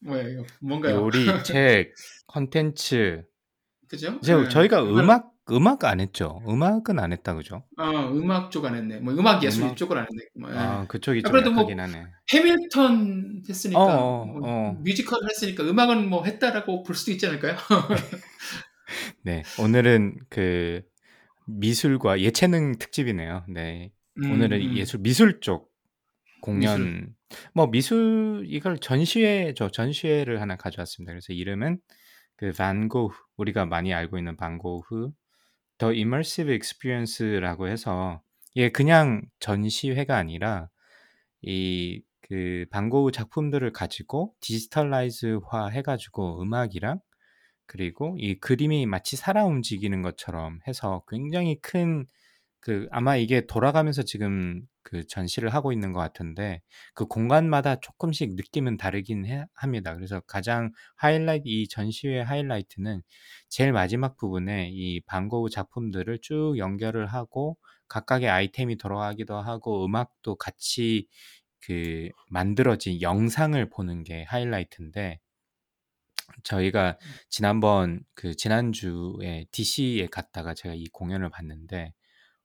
뭐예요? 이거? 뭔가요? 요리, 책, 컨텐츠. 그죠? 이제 네. 저희가 음악- 음악 안 했죠. 음악은 안 했다 그죠? 어, 음악 쪽 안 했네. 뭐 음악 예술 음악- 쪽을 안 했네. 뭐, 예. 아 그쪽이 좀 그래도 뭐 약하긴 하네. 해밀턴 했으니까 어, 어, 뭐 어. 뮤지컬 했으니까 음악은 뭐 했다라고 볼 수도 있지 않을까요? 네 오늘은 그 미술과 예체능 특집이네요. 네 오늘은 음, 음. 예술 미술 쪽 공연 뭐 미술 이걸 전시회죠 전시회를 하나 가져왔습니다. 그래서 이름은 그 반고흐 우리가 많이 알고 있는 반고흐 더 immersive experience라고 해서 이게 그냥 전시회가 아니라 이 그 반고흐 작품들을 가지고 디지털라이즈화 해가지고 음악이랑 그리고 이 그림이 마치 살아 움직이는 것처럼 해서 굉장히 큰 그 아마 이게 돌아가면서 지금 그 전시를 하고 있는 것 같은데 그 공간마다 조금씩 느낌은 다르긴 해, 합니다. 그래서 가장 하이라이트 이 전시회 하이라이트는 제일 마지막 부분에 이 반고우 작품들을 쭉 연결을 하고 각각의 아이템이 돌아가기도 하고 음악도 같이 그 만들어진 영상을 보는 게 하이라이트인데 저희가 지난번 그 지난주에 DC에 갔다가 제가 이 공연을 봤는데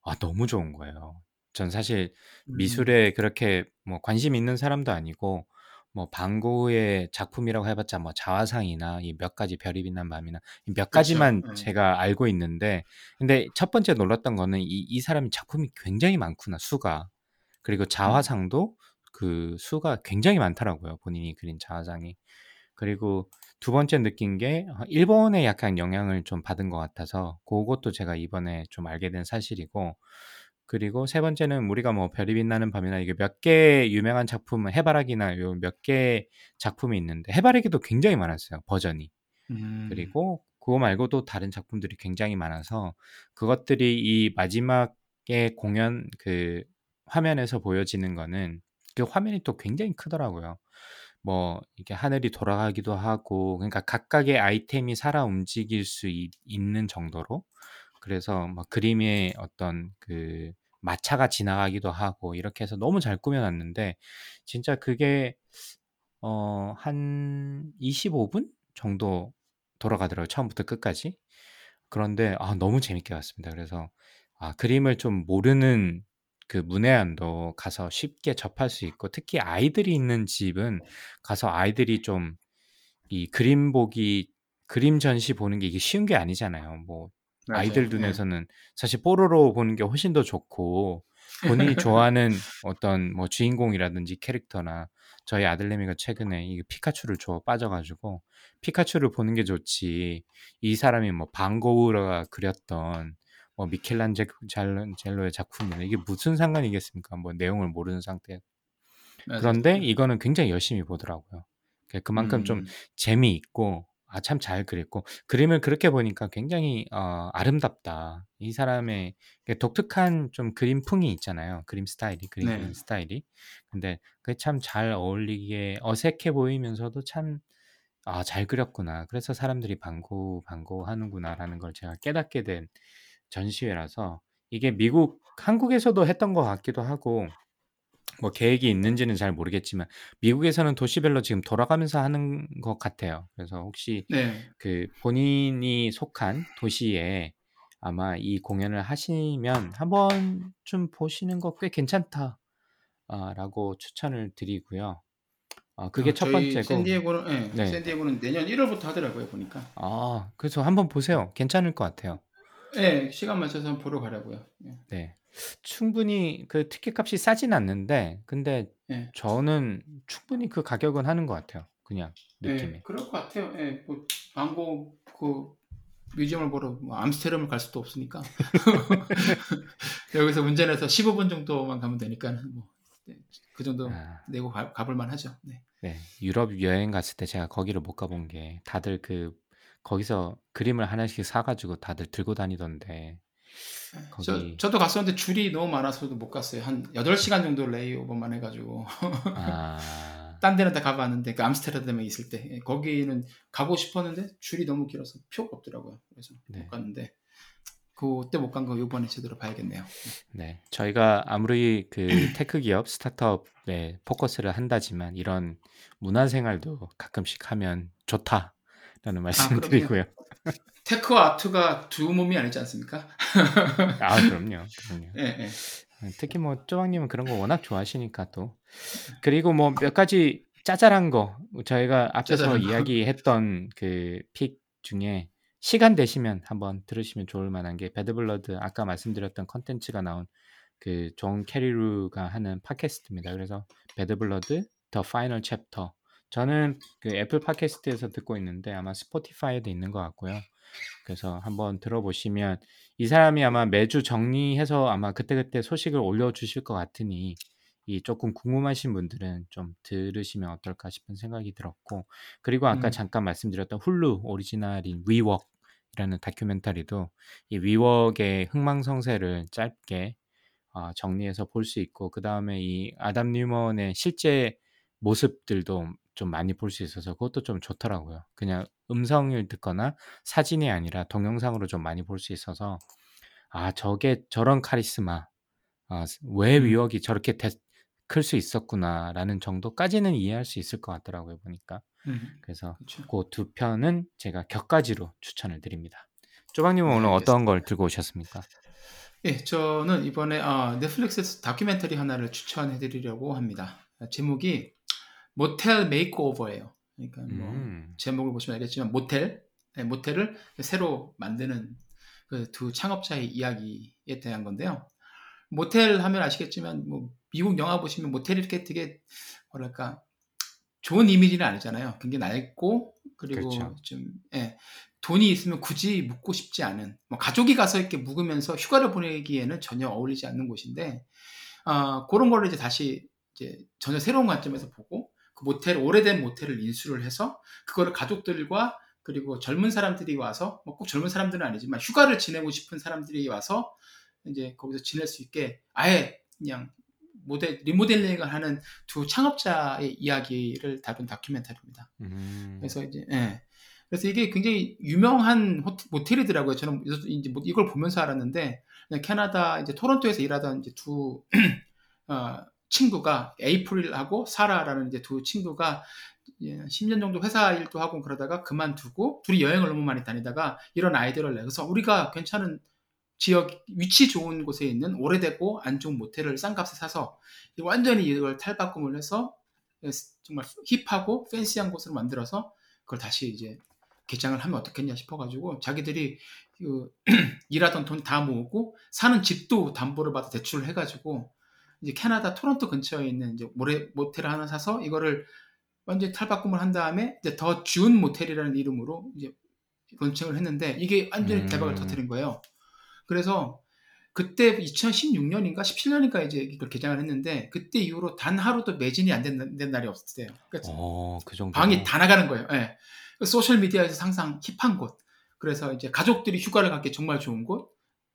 아 너무 좋은 거예요. 전 사실 음. 미술에 그렇게 뭐 관심 있는 사람도 아니고 뭐 방고의 작품이라고 해봤자 뭐 자화상이나 이 몇 가지 별이 빛난 밤이나 몇 그렇죠. 가지만 예. 제가 알고 있는데 근데 첫 번째 놀랐던 거는 이, 이 사람이 작품이 굉장히 많구나 수가 그리고 음. 자화상도 그 수가 굉장히 많더라고요 본인이 그린 자화상이 그리고 두 번째 느낀 게 어, 일본에 약간 영향을 좀 받은 것 같아서 그것도 제가 이번에 좀 알게 된 사실이고 그리고 세 번째는 우리가 뭐 별이 빛나는 밤이나 이게 몇개 유명한 작품은 해바라기나 요 몇개 작품이 있는데 해바라기도 굉장히 많았어요 버전이 음. 그리고 그거 말고도 다른 작품들이 굉장히 많아서 그것들이 이 마지막에 공연 그 화면에서 보여지는 거는 그 화면이 또 굉장히 크더라고요. 뭐 이게 하늘이 돌아가기도 하고 그러니까 각각의 아이템이 살아 움직일 수 있, 는 정도로 그래서 막 그림에 어떤 그 마차가 지나가기도 하고 이렇게 해서 너무 잘 꾸며놨는데 진짜 그게 어, 한 25분 정도 돌아가더라고요. 처음부터 끝까지. 그런데 아, 너무 재밌게 봤습니다. 그래서 아, 그림을 좀 모르는 그 문외한도 가서 쉽게 접할 수 있고 특히 아이들이 있는 집은 가서 아이들이 좀 이 그림 보기 그림 전시 보는 게 이게 쉬운 게 아니잖아요. 뭐 맞아요. 아이들 예. 눈에서는 사실 뽀로로 보는 게 훨씬 더 좋고 본인이 좋아하는 어떤 뭐 주인공이라든지 캐릭터나 저희 아들내미가 최근에 이 피카츄를 좋아 빠져가지고 피카츄를 보는 게 좋지 이 사람이 뭐 방고우가 그렸던 뭐 미켈란젤로의 작품이나 이게 무슨 상관이겠습니까? 뭐 내용을 모르는 상태. 그런데 이거는 굉장히 열심히 보더라고요. 그만큼 좀 음. 재미있고 아 참 잘 그렸고 그림을 그렇게 보니까 굉장히 어, 아름답다. 이 사람의 그 독특한 좀 그림풍이 있잖아요. 그림 스타일이 그림 네. 그리는 스타일이. 근데 그게 참 잘 어울리게 어색해 보이면서도 참 아, 잘 그렸구나. 그래서 사람들이 반고 반고 하는구나라는 걸 제가 깨닫게 된 전시회라서 이게 미국 한국에서도 했던 것 같기도 하고 뭐 계획이 있는지는 잘 모르겠지만 미국에서는 도시별로 지금 돌아가면서 하는 것 같아요. 그래서 혹시 네. 그 본인이 속한 도시에 아마 이 공연을 하시면 한번 좀 보시는 거 꽤 괜찮다라고 추천을 드리고요. 어, 그게 어, 첫 번째고. 샌디에고는 예, 네. 샌디에고는 내년 1월부터 하더라고요 보니까. 아, 그래서 한번 보세요. 괜찮을 것 같아요. 예, 시간 맞춰서 한번 보러 가려고요. 예. 네. 충분히 그 티켓 값이 싸진 않는데, 근데 예. 저는 충분히 그 가격은 하는 것 같아요. 그냥 예, 느낌에. 그럴 것 같아요. 예, 뭐 반 고흐 그 museum을 보러 뭐 암스테르담을 갈 수도 없으니까 여기서 운전해서 15분 정도만 가면 되니까는 뭐, 네, 그 정도 아, 내고 가, 가볼 만 하죠. 네. 네. 유럽 여행 갔을 때 제가 거기를 못 가본 게 다들 그 거기서 그림을 하나씩 사가지고 다들 들고 다니던데 저, 거기 저도 갔었는데 줄이 너무 많아서도 못 갔어요. 한 8시간 정도 layover만 해가지고. 아, 딴 데는 다 가봤는데, 그 암스테르담에 있을 때. 예, 거기는 가고 싶었는데, 줄이 너무 길어서 표가 없더라고요. 그래서 네. 못 갔는데, 그때 못 간 거 이번에 제대로 봐야겠네요. 네. 저희가 아무리 그 tech 기업 스타트업에 포커스를 한다지만 이런 문화 생활도 가끔씩 하면 좋다라는 말씀을 그럼요. 드리고요. tech와 art가 두 몸이 아니지 않습니까? 아, 그럼요. 그럼요. 예, 예. 특히 뭐 조박님은 그런 거 워낙 좋아하시니까 또 그리고 뭐 몇 가지 짜잘한 거 저희가 앞에서 짜잘한. 이야기했던 그 pick 중에 시간 되시면 한번 들으시면 좋을 만한 게 Bad Blood 아까 말씀드렸던 컨텐츠가 나온 그 존 캐리루가 하는 팟캐스트입니다. 그래서 Bad Blood The Final Chapter 저는 그 애플 팟캐스트에서 듣고 있는데 아마 스포티파이에도 있는 것 같고요. 그래서 한번 들어보시면 이 사람이 아마 매주 정리해서 아마 그때그때 소식을 올려주실 것 같으니 이 조금 궁금하신 분들은 좀 들으시면 어떨까 싶은 생각이 들었고 그리고 아까 음. 잠깐 말씀드렸던 훌루 오리지널인 위웍 이라는 다큐멘터리도 이 위웍의 흥망성쇠를 짧게 어, 정리해서 볼 수 있고 그 다음에 이 아담 뉴먼의 실제 모습들도 좀 많이 볼 수 있어서 그것도 좀 좋더라고요. 그냥 음성을 듣거나 사진이 아니라 동영상으로 좀 많이 볼 수 있어서 아 저게 저런 카리스마 아, 왜 음. 위력이 저렇게 클 수 있었구나라는 정도까지는 이해할 수 있을 것 같더라고요 보니까. 음. 그래서 그쵸. 그두 편은 제가 격가지로 추천을 드립니다. 쪼박님은 네, 오늘 어떤 알겠습니다. 걸 들고 오셨습니까? 예, 저는 이번에 아, 넷플릭스에서 다큐멘터리 하나를 추천해 드리려고 합니다. 제목이 모텔 메이크오버예요. 그러니까 뭐 음. 제목을 보시면 알겠지만 모텔, 네, 모텔을 새로 만드는 그 두 창업자의 이야기에 대한 건데요. 모텔 하면 아시겠지만 뭐 미국 영화 보시면 모텔이 이렇게 되게 뭐랄까 좋은 이미지는 아니잖아요. 굉장히 낡고 그리고 그렇죠. 좀 예, 돈이 있으면 굳이 묵고 싶지 않은 뭐 가족이 가서 이렇게 묵으면서 휴가를 보내기에는 전혀 어울리지 않는 곳인데 아 그런 거를 이제 다시 이제 전혀 새로운 관점에서 보고 그 모텔 오래된 모텔을 인수를 해서 그거를 가족들과 그리고 젊은 사람들이 와서 뭐 꼭 젊은 사람들은 아니지만 휴가를 지내고 싶은 사람들이 와서 이제 거기서 지낼 수 있게 아예 그냥 모델 리모델링을 하는 두 창업자의 이야기를 다룬 다큐멘터리입니다. 음. 그래서 이제 예. 그래서 이게 굉장히 유명한 호텔, 모텔이더라고요. 저는 이제 뭐 이걸 보면서 알았는데 캐나다 이제 토론토에서 일하던 이제 두 어, 친구가 에이프릴하고 사라라는 이제 두 친구가 10년 정도 회사 일도 하고 그러다가 그만두고 둘이 여행을 너무 많이 다니다가 이런 아이디어를 내서 우리가 괜찮은 지역 위치 좋은 곳에 있는 오래되고 안 좋은 모텔을 싼 값에 사서 완전히 이걸 탈바꿈을 해서 정말 힙하고 팬시한 곳으로 만들어서 그걸 다시 이제 개장을 하면 어떻겠냐 싶어가지고 자기들이 그 일하던 돈 다 모으고 사는 집도 담보를 받아 대출을 해가지고 이제 캐나다 토론토 근처에 있는 이제 모래 모텔을 하나 사서 이거를 완전히 탈바꿈을 한 다음에 이제 더 준 모텔이라는 이름으로 이제 론칭을 했는데 이게 완전히 대박을 음. 터뜨린 거예요. 그래서 그때 2016년인가 17년인가 이제 이걸 개장을 했는데 그때 이후로 단 하루도 매진이 안 된 날이 없었대요. 그러니까 어, 그 정도. 방이 다 나가는 거예요. 예. 소셜 미디어에서 세상 hip한 곳. 그래서 이제 가족들이 휴가를 가기 정말 좋은 곳.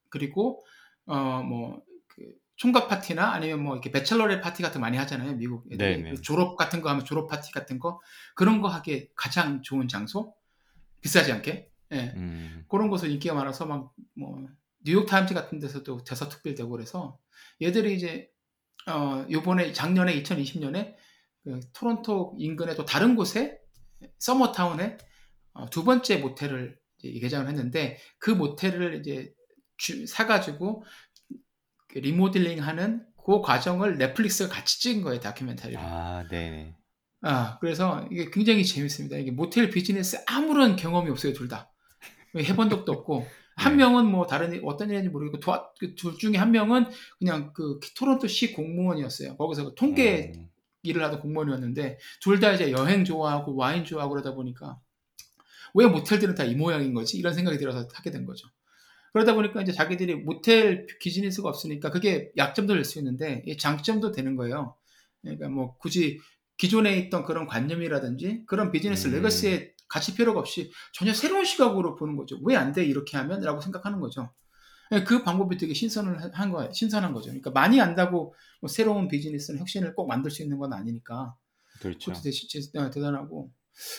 그리고 어뭐 그 총각 파티나 아니면 뭐 이렇게 bachelorette 파티 같은 거 많이 하잖아요. 미국 애들이 네네. 졸업 같은 거 하면 졸업 파티 같은 거 그런 거 하기에 가장 좋은 장소. 비싸지 않게. 예. 음. 그런 곳은 인기가 많아서 막 뭐 뉴욕 타임즈 같은 데서도 대서 특필되고 그래서 얘들이 이제 어 요번에 작년에 2020년에 그 토론토 인근의 또 다른 곳에 서머타운에 어, 두 번째 모텔을 이제 개장을 했는데 그 모텔을 이제 주, 사가지고 그 리모델링하는 그 과정을 넷플릭스가 같이 찍은 거예요 다큐멘터리로. 아, 네. 아, 그래서 이게 굉장히 재밌습니다. 이게 모텔 비즈니스 아무런 경험이 없어요, 둘 다. 해본 적도 없고. 한 네. 명은 뭐 다른 일- 어떤 일인지 모르겠고 도와- 그둘 중에 한 명은 그냥 그 토론토시 공무원이었어요. 거기서 그 통계 음. 일을 하던 공무원이었는데 둘 다 이제 여행 좋아하고 와인 좋아하고 그러다 보니까 왜 모텔들은 다 이 모양인 거지? 이런 생각이 들어서 하게 된 거죠. 그러다 보니까 이제 자기들이 모텔 비즈니스가 없으니까 그게 약점도 될 수 있는데 이 장점도 되는 거예요. 그러니까 뭐 굳이 기존에 있던 그런 관념이라든지 그런 비즈니스 음. 레거시에 같이 필요가 없이 전혀 새로운 시각으로 보는 거죠. 왜 안 돼? 이렇게 하면? 라고 생각하는 거죠. 예, 그 방법이 되게 신선을 한 거예요. 신선한 거죠. 그러니까 많이 안다고 뭐 새로운 비즈니스는 혁신을 꼭 만들 수 있는 건 아니니까. 그렇죠. 그것도 대- 대단하고.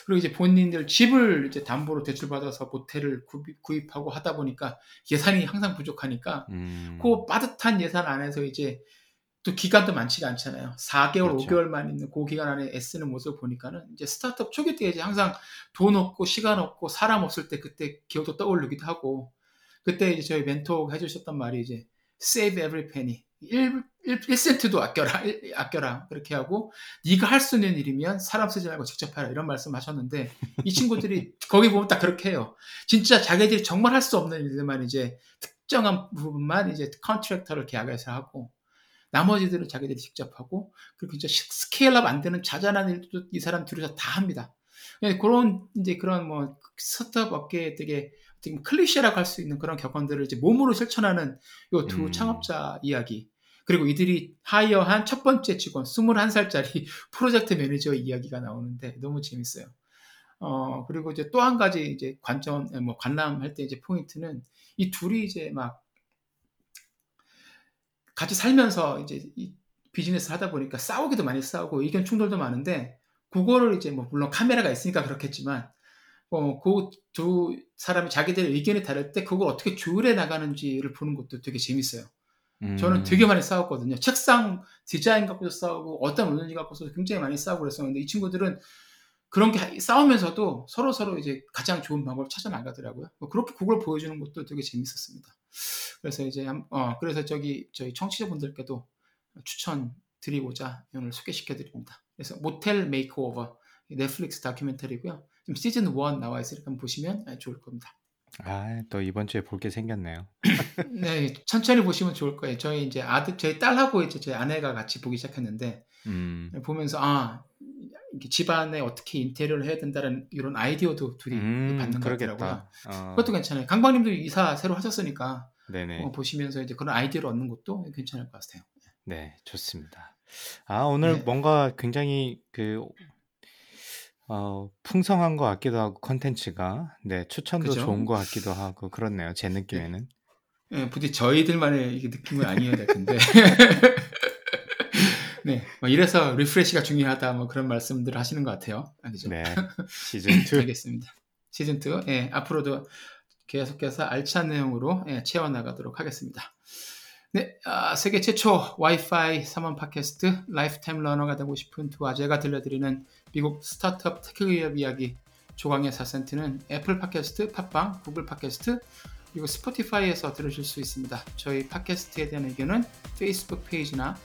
그리고 이제 본인들 집을 이제 담보로 대출받아서 모텔을 구입, 구입 하고 하다 보니까 예산이 항상 부족하니까 음. 그 빠듯한 예산 안에서 이제 또 기간도 많지가 않잖아요. 4개월, 그렇죠. 5개월만 있는 그 기간 안에 애쓰는 모습을 보니까는 이제 스타트업 초기 때 이제 항상 돈 없고 시간 없고 사람 없을 때 그때 기억도 떠오르기도 하고 그때 이제 저희 멘토가 해주셨던 말이 이제 save every penny 1, 1, 센트도 아껴라 일- 아껴라 그렇게 하고 네가 할 수 있는 일이면 사람 쓰지 말고 직접 해라 이런 말씀 하셨는데 이 친구들이 거기 보면 딱 그렇게 해요 진짜 자기들이 정말 할 수 없는 일들만 이제 특정한 부분만 이제 contractor를 계약해서 하고 나머지들은 자기들이 직접 하고 그리고 진짜 시- scale up 안 되는 자잘한 일도 이 사람 둘이서 다 합니다. 예, 그런 이제 그런 뭐 스타트업 업계에 되게 어떻게 클리셰라고 할 수 있는 그런 격언들을 이제 몸으로 실천하는 요두 음. 창업자 이야기. 그리고 이들이 하이어한 첫 번째 직원 21살짜리 프로젝트 매니저 이야기가 나오는데 너무 재밌어요. 어, 그리고 이제 또 한 가지 이제 관점, 뭐 관람할 때 이제 포인트는 이 둘이 이제 막 같이 살면서 이제 이 비즈니스를 하다 보니까 싸우기도 많이 싸우고 의견 충돌도 많은데 그거를 이제 뭐 물론 카메라가 있으니까 그렇겠지만 어, 그 두 사람이 자기들의 의견이 다를 때 그걸 어떻게 조율해 나가는지를 보는 것도 되게 재밌어요. 저는 음. 되게 많이 싸웠거든요. 책상 디자인 갖고도 싸우고 어떤 운영지 갖고도 굉장히 많이 싸우고 그랬었는데 이 친구들은 그런 게 싸우면서도 서로 서로 이제 가장 좋은 방법을 찾아 나가더라고요. 뭐 그렇게 그걸 보여주는 것도 되게 재밌었습니다. 그래서 이제 한- 어 그래서 저기 저희 청취자분들께도 추천 드리고자 오늘 소개시켜 드립니다. 그래서 Motel Makeover 넷플릭스 다큐멘터리고요. 지금 시즌 1 나와 있으니까 보시면 아, 좋을 겁니다. 아, 또 이번 주에 볼 게 생겼네요. 네, 천천히 보시면 좋을 거예요. 저희 이제 아들, 저희 딸하고 이제 제 아내가 같이 보기 시작했는데 음. 보면서 아 집안에 어떻게 인테리어를 해야 된다는 이런 아이디어도 둘이 음, 받는. 그러겠다. 어, 그것도 괜찮아요. 강박님도 이사 새로 하셨으니까 네네. 어, 보시면서 이제 그런 아이디어를 얻는 것도 괜찮을 것 같아요. 네, 좋습니다. 아, 오늘 네. 뭔가 굉장히 그, 어, 풍성한 것 같기도 하고, 컨텐츠가. 네, 추천도 그죠? 좋은 것 같기도 하고, 그렇네요. 제 느낌에는. 예, 부디 저희들만의 이게 느낌은 아니어야 될 텐데. 네, 뭐 이래서 refresh가 중요하다 뭐 그런 말씀들을 하시는 것 같아요. 아니죠? 네, 시즌 2. 알겠습니다. 시즌 2, 예, 앞으로도 계속해서 알찬 내용으로 예, 채워나가도록 하겠습니다. 네, 아, 세계 최초 와이프 승인 팟캐스트 lifetime learner가 되고 싶은 두 아재가 들려드리는 미국 스타트업 tech 기업 이야기 조강의 4센트는 애플 팟캐스트, 팟빵, 구글 팟캐스트 그리고 스포티파이에서 들으실 수 있습니다. 저희 팟캐스트에 대한 의견은 페이스북 페이지나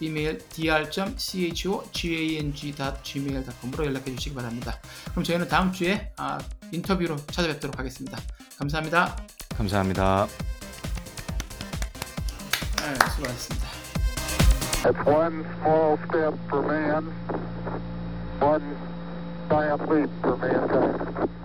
이메일 dr.chogang.gmail.com으로 연락해 주시기 바랍니다. 그럼 저희는 다음 주에 아, 인터뷰로 찾아뵙도록 하겠습니다. 감사합니다. 감사합니다. 아, 수고하셨습니다. One giant leap for mankind.